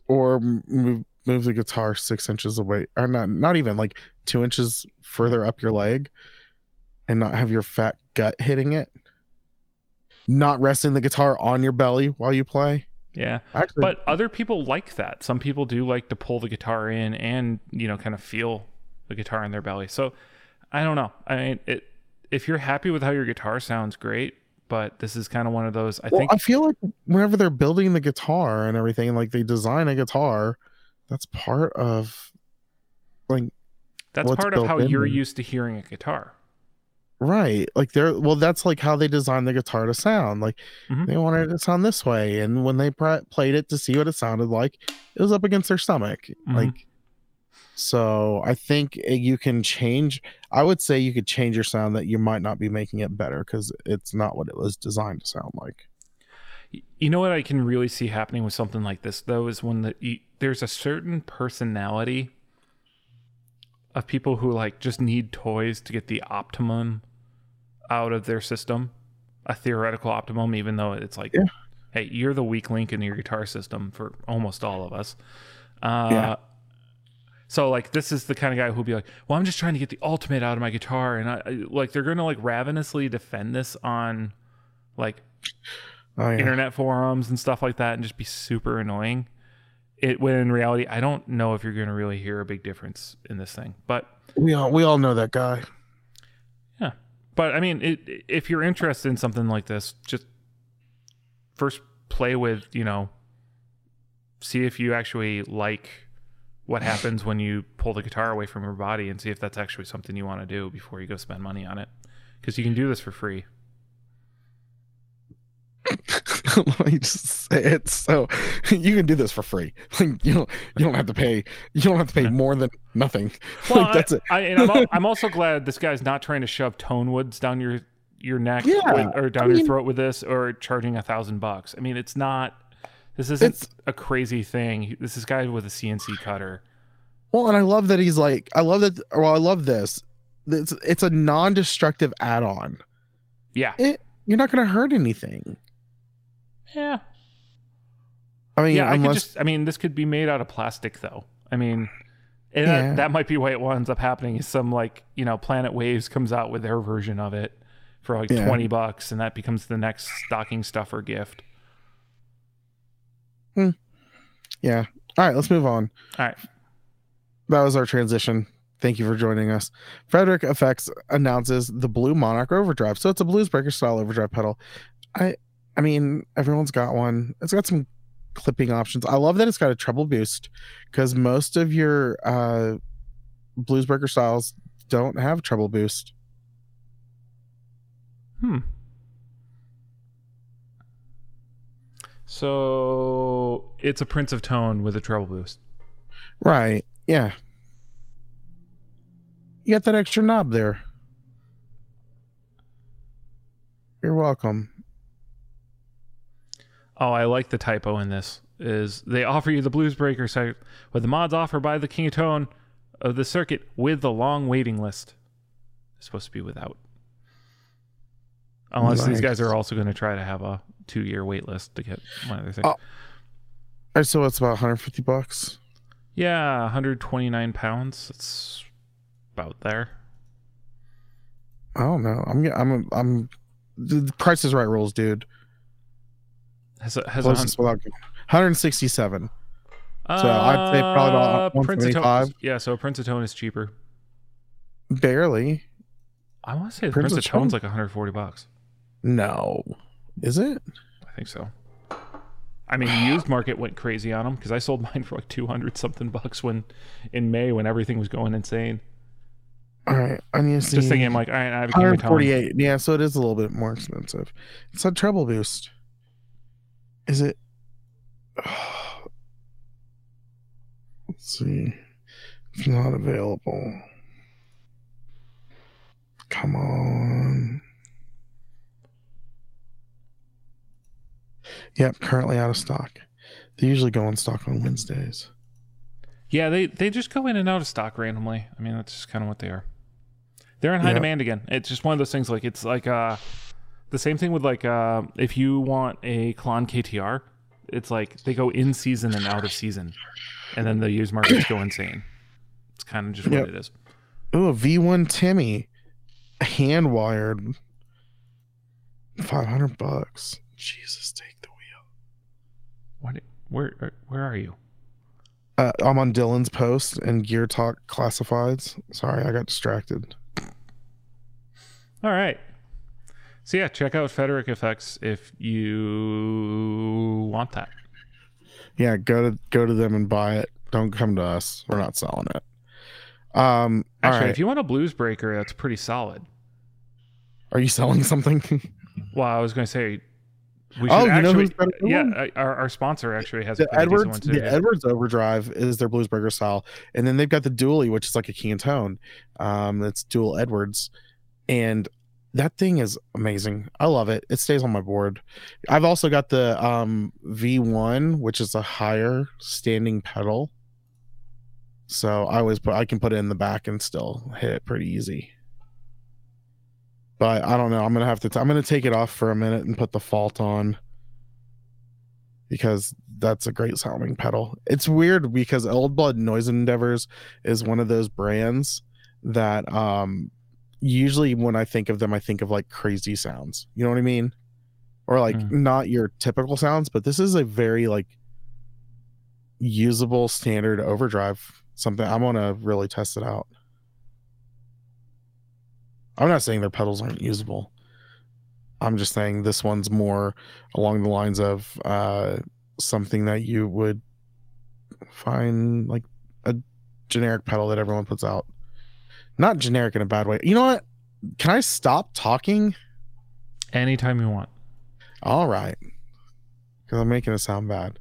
or move move the guitar six inches away, or not not even like two inches further up your leg, and not have your fat gut hitting it. Not resting the guitar on your belly while you play. Yeah. Actually, But other people like that. Some people do like to pull the guitar in and, you know, kind of feel the guitar in their belly. So I don't know. I mean, it, if you're happy with how your guitar sounds, great. But this is kind of one of those. I well, think I feel like whenever they're building the guitar and everything, like they design a guitar, that's part of like that's part of how you're used to hearing a guitar. right. Like they're well, that's like how they designed the guitar to sound. Like Mhm. they wanted it to sound this way, and when they pr- played it to see what it sounded like, it was up against their stomach. Mhm. Like so, I think you can change. I would say you could change your sound that you might not be making it better because it's not what it was designed to sound like. You know what I can really see happening with something like this though is when the you, there's a certain personality of people who like just need toys to get the optimum out of their system, a theoretical optimum, even though it's like, Yeah. hey, you're the weak link in your guitar system for almost all of us. Uh, Yeah. So like this is the kind of guy who'll be like, well, I'm just trying to get the ultimate out of my guitar, and I, I like they're gonna like ravenously defend this on like Oh yeah. internet forums and stuff like that and just be super annoying. It when in reality, I don't know if you're going to really hear a big difference in this thing. But We all we all know that guy. yeah, but I mean, it, if you're interested in something like this, just first play with you know, see if you actually like what happens when you pull the guitar away from your body and see if that's actually something you want to do before you go spend money on it because you can do this for free. Let me just say it. So you can do this for free. Like you don't you don't have to pay you don't have to pay more than nothing. Well, like that's I, it. I, and I'm, I'm also glad this guy's not trying to shove tone woods down your your neck Yeah, with, or down I your mean- throat with this or charging a thousand bucks. I mean, it's not. This isn't a crazy thing. This is guy with a CNC cutter. Well, and I love that he's like, I love that. Well, I love this. It's it's a non-destructive add-on. Yeah. You're not going to hurt anything. Yeah. I mean, Yeah, I could just I mean, this could be made out of plastic though. I mean and Yeah. that, that might be why it ends up happening is some like, you know, Planet Waves comes out with their version of it for like Yeah. 20 bucks and that becomes the next stocking stuffer gift. Hmm. yeah. All right, let's move on. All right. That was our transition. Thank you for joining us. Fredric Effects announces the Blue Monarch Overdrive. So it's a Bluesbreaker style overdrive pedal. I I mean, everyone's got one. It's got some clipping options. I love that it's got a treble boost because most of your uh Bluesbreaker styles don't have treble boost. Hmm. So it's a Prince of Tone with a treble boost. Right. Yeah. You got that extra knob there. You're welcome. Oh, I like the typo in this. Is they offer you the Blues Breaker site with the mods offered by the King of Tone of the circuit with the long waiting list. It's supposed to be without. Unless these guys are also going to try to have a two year wait list to get one of their things. Oh. So it's about 150 bucks. Yeah, 129 pounds. It's about there. I don't know. I'm I'm I'm the the price is right rules, dude. Has a, has Closest without 167. So I'd say probably about Uh, Prince of 125. Yeah, so Prince of Tone is cheaper. Barely. I want to say Prince Prince, of Tone's Tone? like 140 bucks. No. Is it? I think so. I mean, used market went crazy on them because I sold mine for like 200 something bucks when in May when everything was going insane. All right. I need to see. Just thinking, I'm like, all right, I have a game 148. Yeah, so it is a little bit more expensive. It's a treble boost. Is it? Let's see. It's not available. Come on. Yep, currently out of stock. They usually go in stock on Wednesdays. Yeah, they they just go in and out of stock randomly. I mean, that's just kind of what they are. They're in high Yeah. demand again. It's just one of those things. Like it's like uh, the same thing with like uh, if you want a Klon KTR, it's like they go in season and out of season, and then the used markets go insane. It's kind of just what Yep. it is. Ooh, a V1 Timmy, hand wired, five hundred bucks. Jesus, take the wheel. What? Where? Where are you? Uh, I'm on Dylan's post and Gear Talk Classifieds. Sorry, I got distracted. All right. So yeah, check out Fredric Effects if you want that. Yeah, go to go to them and buy it. Don't come to us. We're not selling it. Um, Actually, right. if you want a blues breaker, that's pretty solid. Are you selling something? Well, I was going to say we should Oh, you know actually. a good yeah, uh, our, our sponsor actually has the Edwards, the. Edwards Overdrive is their Bluesbreaker style, and then they've got the Dually, which is like a King of Tone. Um, that's dual Edwards, and that thing is amazing. I love it. It stays on my board. I've also got the um V1, which is a higher standing pedal. So I always put I can put it in the back and still hit it pretty easy. But I don't know. I'm gonna have to. T- I'm gonna take it off for a minute and put the fault on because that's a great sounding pedal. It's weird because Old Blood Noise Endeavors is one of those brands that um usually when I think of them I think of like crazy sounds. You know what I mean? Or like Mm. not your typical sounds, but this is a very like usable standard overdrive. Something I'm gonna really test it out. I'm not saying their pedals aren't usable. I'm just saying this one's more along the lines of uh, something that you would find like a generic pedal that everyone puts out. Not generic in a bad way. You know what? Can I stop talking? Anytime you want. All right. Because I'm making it sound bad.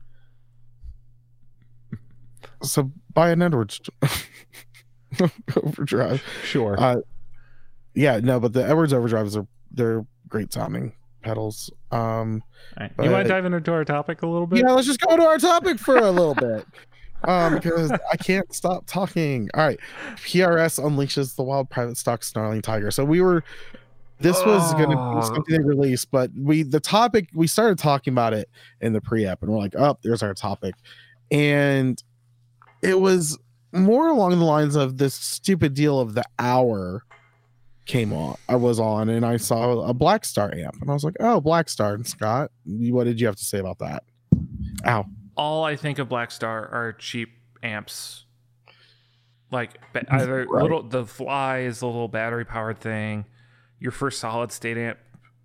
So buy an Edwards overdrive. Sure. Uh, yeah, no, but the Edwards overdrives are they're great sounding pedals. Um, right. You want to dive into our topic a little bit? yeah, let's just go to our topic for a little bit. Um, because I can't stop talking. All right, PRS unleashes the wild private stock snarling tiger. So we were, this was going to Oh. be something they released, but we the topic we started talking about it in the pre-app, and we're like, oh, there's our topic, and it was more along the lines of this stupid deal of the hour came on i was on and i saw a Blackstar amp and i was like oh Blackstar and scott what did you have to say about that ow all I think of Blackstar are cheap amps. Like either Right. little the fly is a little battery powered thing. Your first solid state amp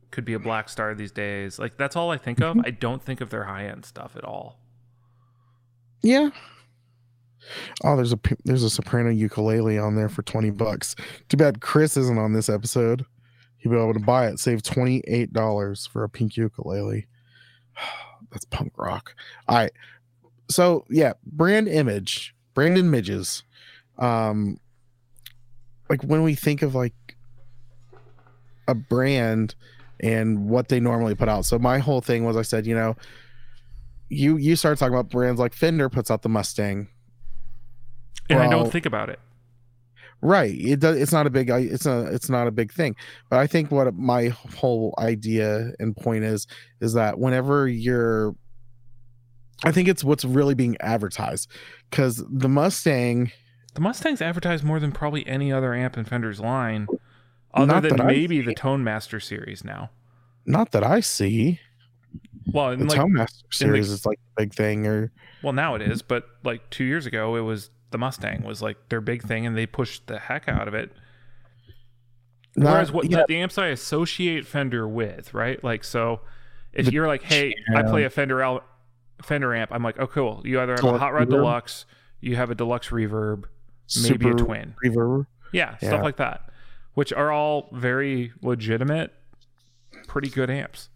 could be a Blackstar these days. Like that's all I think of. Mm-hmm. I don't think of their high end stuff at all. yeah oh there's a there's a soprano ukulele on there for 20 bucks too bad chris isn't on this episode he'll be able to buy it save 28 dollars for a pink ukulele that's punk rock. All right. So yeah brand image brandon midges. Um like when we think of like a brand and what they normally put out. So my whole thing was i said you know you you start talking about brands like fender puts out the mustang. And I don't think about it. Right it does it's not a big it's a it's not a big thing but i think what my whole idea and point is is that whenever you're i think it's what's really being advertised because the mustang The Mustang's advertised more than probably any other amp in Fender's line, other than I maybe the. Tone Master series now. not that i see Well, the and like tone master in the- series is like a big thing or Well, now it is, but like two years ago, it was the Mustang was like their big thing, and they pushed the heck out of it. not, Whereas what yeah, the, the amps I associate Fender with, right? Like, so if The you're like, hey, I play a Fender al- Fender amp, I'm like, oh, cool. You either have a Hot Rod reverb? Deluxe, you have a Deluxe Reverb, maybe a Twin, reverb yeah, Yeah. stuff like that, which are all very legitimate, pretty good amps.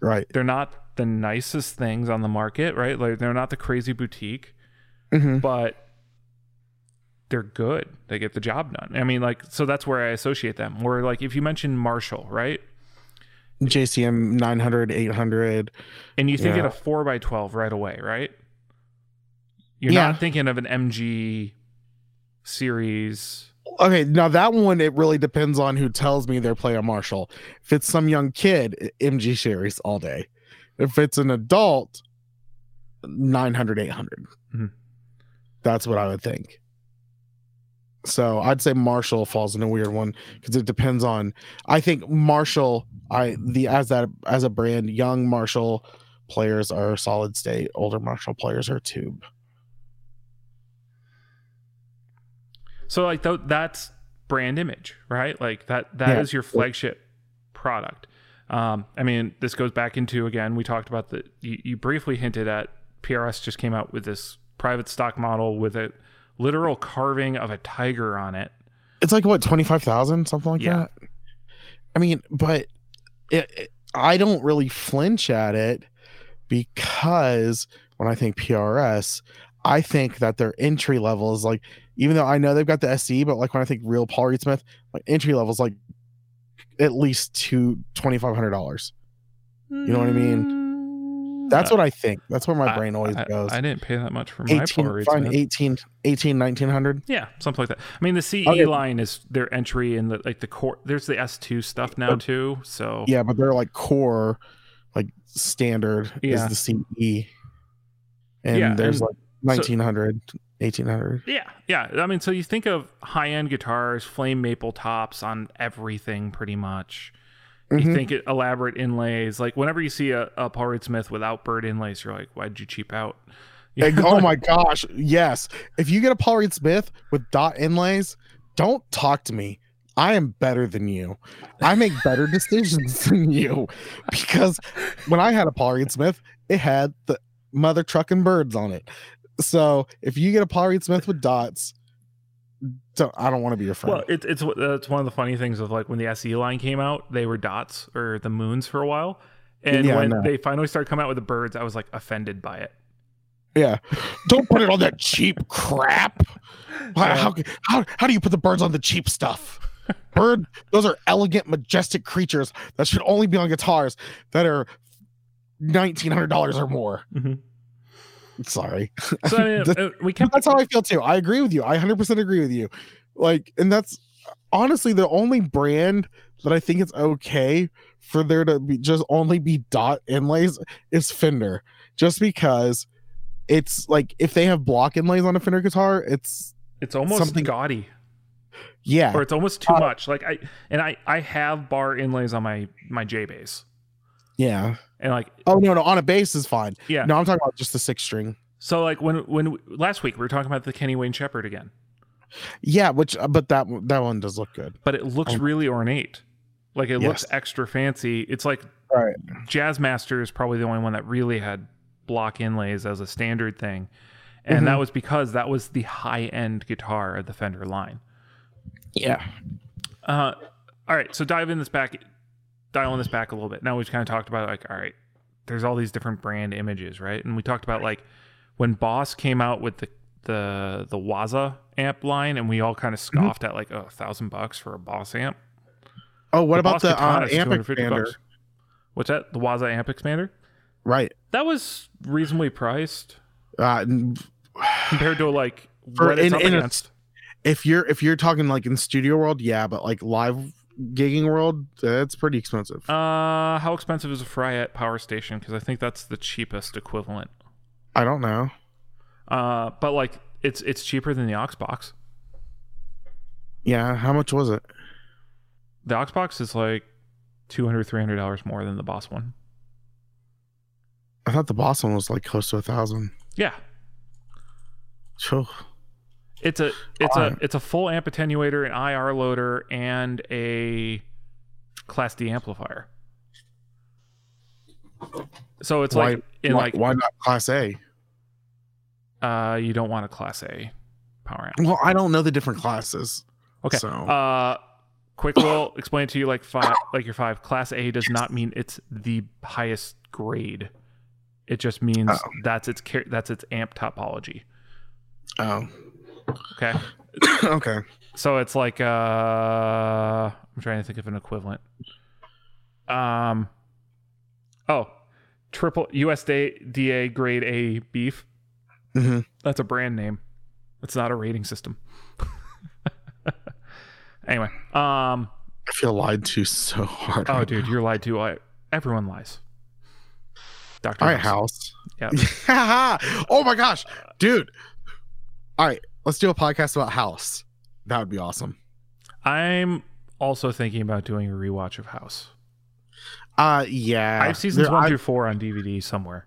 right They're not the nicest things on the market, right? Like they're not the crazy boutique. hmm but they're good. They get the job done. I mean, like, so that's where I associate them. Where, like, if you mention Marshall, right, jcm 900 800 and you think Yeah. of a four by twelve right away, right? You're Yeah. not thinking of an MG series. Okay, now that one it really depends on who tells me they're playing Marshall. If it's some young kid, MG series all day. If it's an adult, 900, 800. Mhm. That's what I would think. So I'd say Marshall falls in a weird one because it depends on. I think Marshall, I the as that as a brand, young Marshall players are solid state, older Marshall players are tube. So, like, th- that's brand image, right? Like that that is Yeah. your flagship product. Um, I mean, this goes back into again. We talked about the. You, you briefly hinted at PRS just came out with this private stock model with a literal carving of a tiger on it. it's like what 25,000 something like Yeah. that I mean but it, it- I don't really flinch at it because when I think PRS I think that their entry level is like even though I know they've got the SE but like when I think real Paul Reed Smith like entry level is like at least two twenty five hundred dollars You know what I mean? That's what I think that's where my brain always I, goes I didn't pay that much for my 18 Paul fine Smith. 18 18 1900 Yeah, something like that. I mean, the CE Okay. line is their entry in the like the core. There's the S2 stuff now But- too. So yeah but they're like core like standard Yeah. is the CE and Yeah, there's and like 1900 1800 Yeah, yeah. I mean, so you think of high end guitars, flame maple tops on everything, pretty much. You Mhm. think it elaborate inlays. Like whenever you see a, a Paul Reed Smith without bird inlays, you're like, why'd you cheap out? You Like, oh my gosh yes if you get a Paul Reed Smith with dot inlays don't talk to me I am better than you I make better decisions than you because when I had a Paul Reed Smith it had the mother trucking birds on it so if you get a Paul Reed Smith with dots don't, I don't want to be your friend Well, it's it's it's one of the funny things of like when the SE line came out, they were dots or the moons for a while, and Yeah, when they finally started coming out with the birds, I was like offended by it. Yeah. Don't put it on that cheap crap. How, how, how, how do you put the birds on the cheap stuff? Bird, those are elegant, majestic creatures that should only be on guitars that are nineteen hundred dollars or more. Mhm. Sorry. So I mean, uh, we kept that's how I feel too. I agree with you. I 100% agree with you. Like, and that's honestly the only brand that I think it's okay for there to be just only be dot inlays is Fender, just because it's like if they have block inlays on a Fender guitar, it's it's almost something- gaudy yeah, or it's almost too Uh, much. Like I and I I have bar inlays on my my J bass yeah. and like Oh no, no, on a bass is fine. yeah. No, I'm talking about just the six string. So like when when last week we were talking about the Kenny Wayne Shepherd again, Yeah, which uh, but that that one does look good. but it looks Oh. really ornate. Like it looks extra fancy. It's like Right. Jazzmaster is probably the only one that really had block inlays as a standard thing. And that Mhm. was because that was the high end guitar of the Fender line. Yeah. Uh, all right, so dive in this back, dial in this back a little bit. Now we've kind of talked about like, all right, there's all these different brand images, right? And we talked about like when Boss came out with the the the Waza amp line, and we all kind of Mm-hmm. scoffed at like oh, a thousand bucks for a Boss amp. Oh, what about Boss the uh, amp expander? bucks. What's that? The Waza amp expander? Right. That was reasonably priced Uh, compared to like For- what it's in- up in a- if you're if you're talking like in studio world, yeah, but like live gigging world, that's pretty expensive. Uh, how expensive is a Fryette power station? Because I think that's the cheapest equivalent. I don't know. Uh, but like it's it's cheaper than the Oxbox. Yeah, how much was it? The Oxbox is like 200 300 dollars more than the Boss one. I thought the boss one was like close to a thousand. Yeah, Sure. It's a it's a it's a full amp attenuator, an IR loader, and a Class D amplifier. So it's Why- like in why, like why not class A? uh you don't want a Class A power amp. Well, I don't know the different classes. Okay. So Uh, quick will explain to you like five, like your five. Class A does not mean it's the highest grade. It just means Oh. that's its that's its amp topology. oh, Okay, okay. so it's like uh, I'm trying to think of an equivalent. Um, oh, triple USDA grade A beef. hmm That's a brand name. It's not a rating system. anyway, um. I feel lied to so hard. Oh, dude, you're lied to. I, everyone lies. Doctor. All right, house. Yeah. oh my gosh, dude. All right, let's do a podcast about House. That would be awesome. I'm also thinking about doing a rewatch of House. Uh, yeah. I have seasons There- one I- through four on DVD somewhere.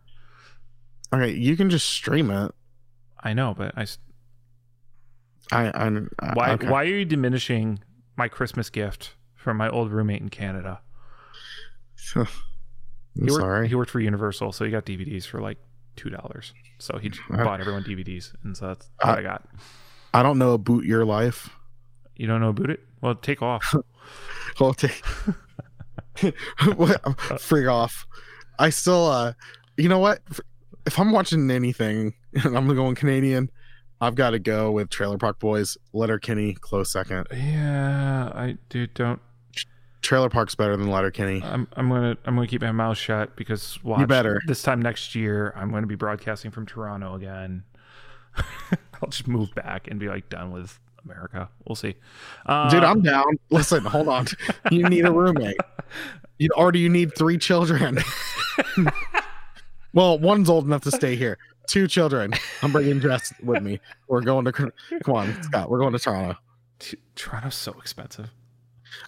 Okay, you can just stream it. I know, but I. I, I Why? okay. Why are you diminishing my Christmas gift from my old roommate in Canada? I'm He worked, sorry. He worked for Universal, so he got DVDs for like two dollars. So he Uh, bought everyone DVDs, and so that's what Uh, I got. I don't know boot your life. You don't know about it? Well, take off. Well, take what- freak off. I still, uh, you know what? If I'm watching anything and I'm going Canadian, I've got to go with Trailer Park Boys. Letterkenny, close second. yeah, I dude don't. Trailer Park's better than Letterkenny. I'm I'm gonna I'm gonna keep my mouth shut because watch better. this time next year I'm gonna be broadcasting from Toronto again. I'll just move back and be like done with America. We'll see. Uh, Dude, I'm down. Listen, hold on. You need a roommate. You, or do you need three children? well, one's old enough to stay here. Two children. I'm bringing Jess with me. We're going to. Come on, Scott. We're going to Toronto. T- Toronto's so expensive.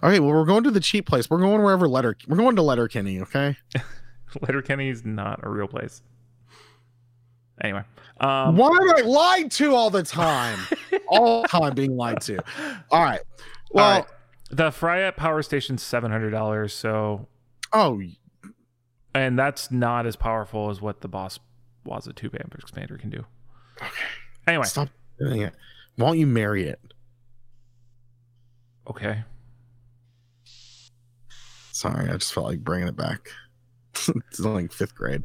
Okay, well, we're going to the cheap place. We're going wherever Letter. We're going to Letterkenny. Okay. Letterkenny is not a real place. Anyway, um, Why am I lied to all the time? all the time being lied to. All right. Well, all right. the Fryette power station's seven hundred dollars. So, oh, and that's not as powerful as what the Boss Waza Two amp expander can do. Okay. Anyway, stop doing it. Why don't you marry it? okay. Sorry, I just felt like bringing it back. it's like fifth grade.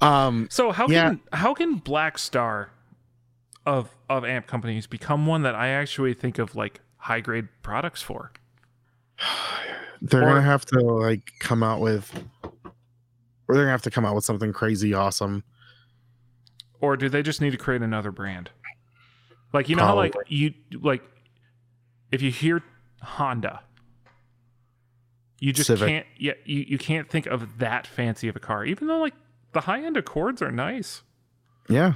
Um, So how Yeah. can how can Blackstar of of amp companies become one that I actually think of like high grade products for? They're Or- gonna have to like come out with, or they're gonna have to come out with something crazy awesome. Or do they just need to create another brand? Like you know how like you like if you hear Honda, you just Civic. can't yeah, you, you can't think of that fancy of a car. Even though like the high end Accords are nice. Yeah,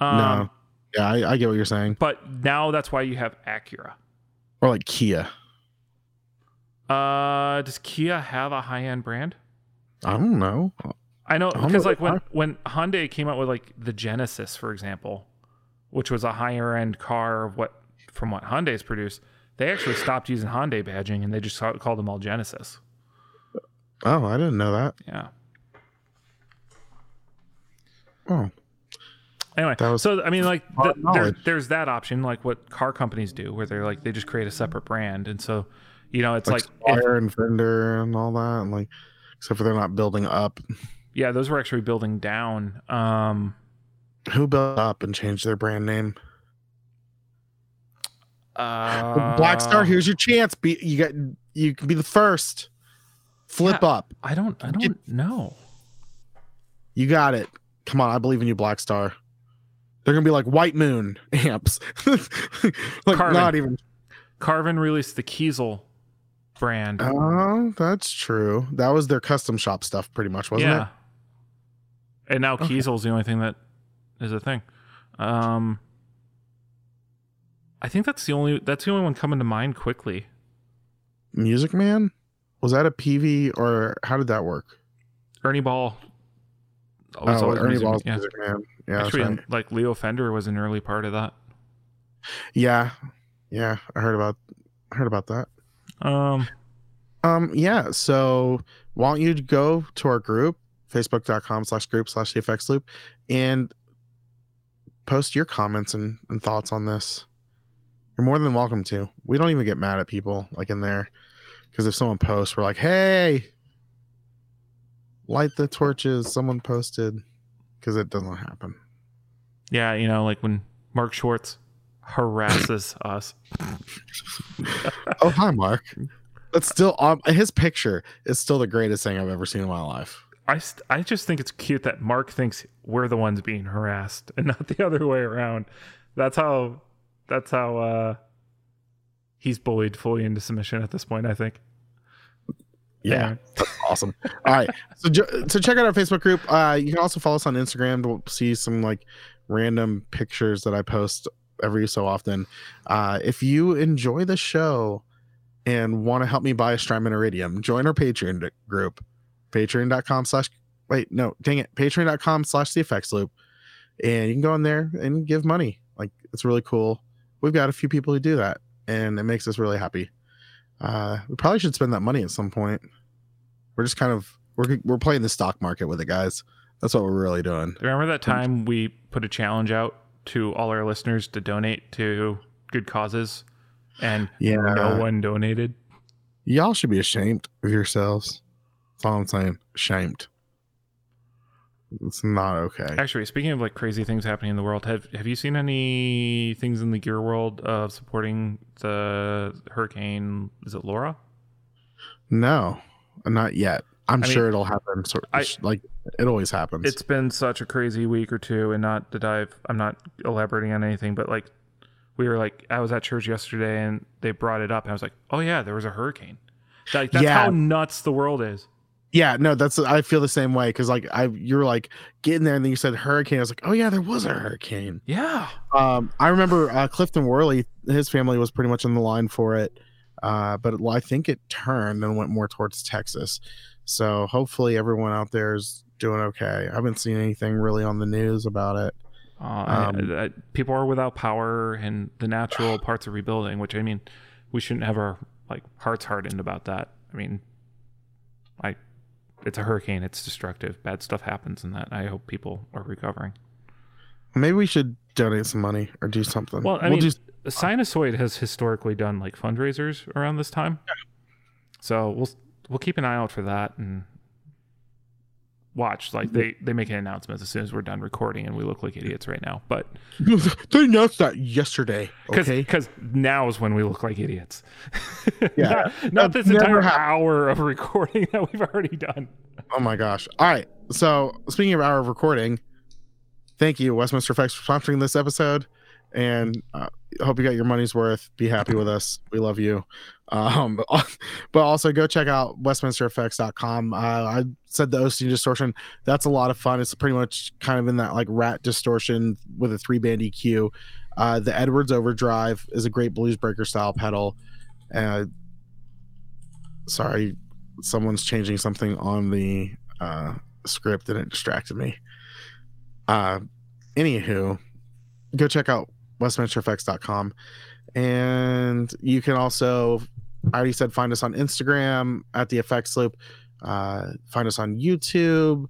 Um no, yeah, I, I get what you're saying. but now that's why you have Acura. Or like Kia. Uh does Kia have a high end brand? I don't know. I know because like when when Hyundai came out with like the Genesis, for example, which was a higher end car of what from what Hyundai's produced, they actually stopped using Hyundai badging and they just ca- called them all Genesis. Oh, I didn't know that. Yeah. Oh, Anyway, That was so I mean, like hard th- there, there's that option, like what car companies do, where they're like they just create a separate brand, and so you know it's like, like, if- and Fender and all that, and like, except for they're not building up. yeah, those were actually building down. Um, Who built up and changed their brand name? Uh, Blackstar, here's your chance. Be you got you can be the first. Flip Yeah. up. I don't, I don't know. You got it. Come on, I believe in you, Blackstar. They're gonna be like White Moon amps. like Carvin. not even. Carvin released the Kiesel brand. Oh, that's true. That was their custom shop stuff, pretty much, wasn't it? yeah. it? And now Okay. Kiesel's the only thing that is a thing. Um, I think that's the only that's the only one coming to mind quickly. Music Man. Was that a PV or how did that work? Ernie Ball. oh, always Ernie music- Ball's yeah. Music Man. Yeah, Actually, right. like Leo Fender was an early part of that. yeah, yeah. I heard about, heard about that. Um, Um, yeah. So why don't you go to our group, facebook.com slash group slash the effects loop, and post your comments and, and thoughts on this. You're more than welcome to. We don't even get mad at people like in there. Because if someone posts, we're like, hey, light the torches. Someone posted. Because it doesn't happen. yeah, you know, like when Mark Schwartz harasses us. oh, hi, Mark. That's still um, his picture is still the greatest thing I've ever seen in my life. I, st- I just think it's cute that Mark thinks we're the ones being harassed and not the other way around. That's how that's how uh he's bullied fully into submission at this point, I think. Yeah. Anyway. awesome. All right. So so check out our Facebook group. Uh, you can also follow us on Instagram to see some like random pictures that I post every so often. Uh, if you enjoy the show and want to help me buy a Strymon Iridium, join our Patreon group. Patreon.com slash wait, no, dang it. Patreon.com slash the effects loop. And you can go in there and give money. Like it's really cool. We've got a few people who do that, and it makes us really happy. Uh, we probably should spend that money at some point. We're just kind of we're we're playing the stock market with it, guys. That's what we're really doing. Remember that time we put a challenge out to all our listeners to donate to good causes and Yeah, no one donated? y'all should be ashamed of yourselves. That's all I'm saying. Ashamed. It's not okay. Actually, speaking of like crazy things happening in the world, have have you seen any things in the gear world of supporting the hurricane? Is it Laura? No, not yet. I'm I mean, sure it'll happen. Sort I- like it always happens. It's been such a crazy week or two, and not that I've I'm not elaborating on anything, but like we were like I was at church yesterday and they brought it up, and I was like, oh yeah, there was a hurricane. Like that's Yeah. how nuts the world is. Yeah, no, that's I feel the same way because like I you're like getting there and then you said hurricane. I was like, oh yeah, there was a hurricane. Yeah. Um, I remember uh, Clifton Worley, his family was pretty much in the line for it, uh, but I think it turned and went more towards Texas. So hopefully everyone out there is doing okay. I haven't seen anything really on the news about it. Uh, I- Um, I- people are without power and the natural parts of rebuilding, which I mean, we shouldn't have our like hearts hardened about that. I mean, I, it's a hurricane. It's destructive. Bad stuff happens in that. I hope people are recovering. Maybe we should donate some money or do something. Well, I we'll mean, just Sinusoid has historically done like fundraisers around this time, so we'll we'll keep an eye out for that. And watch like they they make an announcement as soon as we're done recording and we look like idiots right now but they announced that yesterday. because Okay. now is when we look like idiots Yeah. not, not this entire hour of recording that we've already done Oh my gosh. All right. So speaking of hour of recording, thank you, Westminster Effects, for sponsoring this episode. And uh, hope you got your money's worth. Be happy with us. We love you. Um, but, but also go check out westminstereffects.com. Uh, I said the OC distortion. That's a lot of fun. It's pretty much kind of in that like rat distortion with a three band EQ. Uh, the Edwards Overdrive is a great blues breaker style pedal. Uh, sorry, someone's changing something on the uh, script and it distracted me. Uh, anywho, go check out westminstereffects.com. And you can also, I already said, find us on Instagram at the effects loop. Uh, find us on YouTube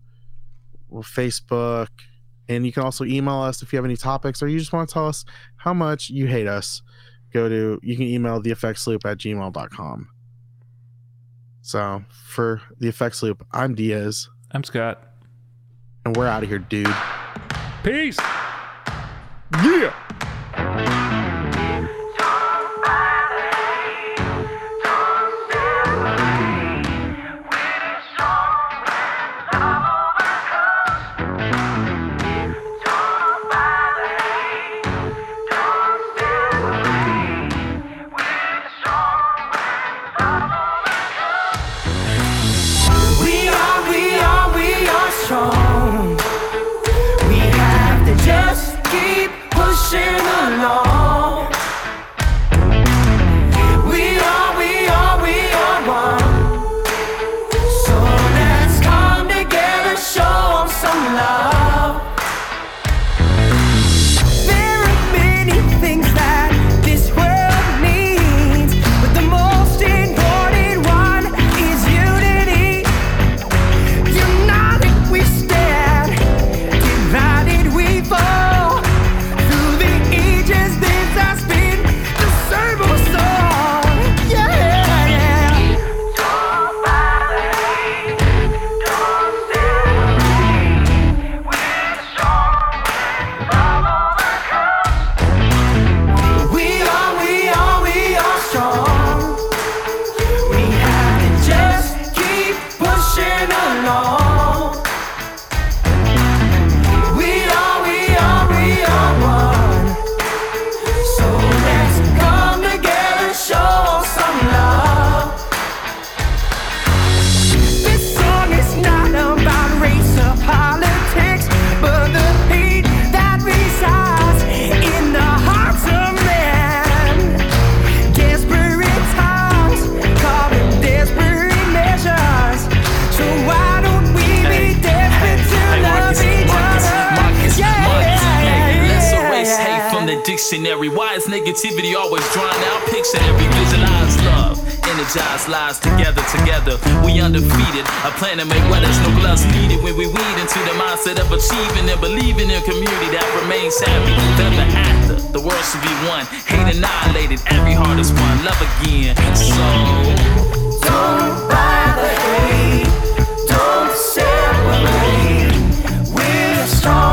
or Facebook. And you can also email us if you have any topics or you just want to tell us how much you hate us. Go to, you can email the effects loop at gmail.com. So for the effects loop, I'm Diaz, i'm scott and we're out of here, dude. peace yeah Negativity always drawing out picture every visualized love. Energized lives together, together. We undefeated. A plan to make weathers no gloves needed when we weed into the mindset of achieving and believing in a community that remains happy. Feather after, the world should be one. Hate annihilated, every heart is one. Love again. So don't bother hate, don't separate. We're strong.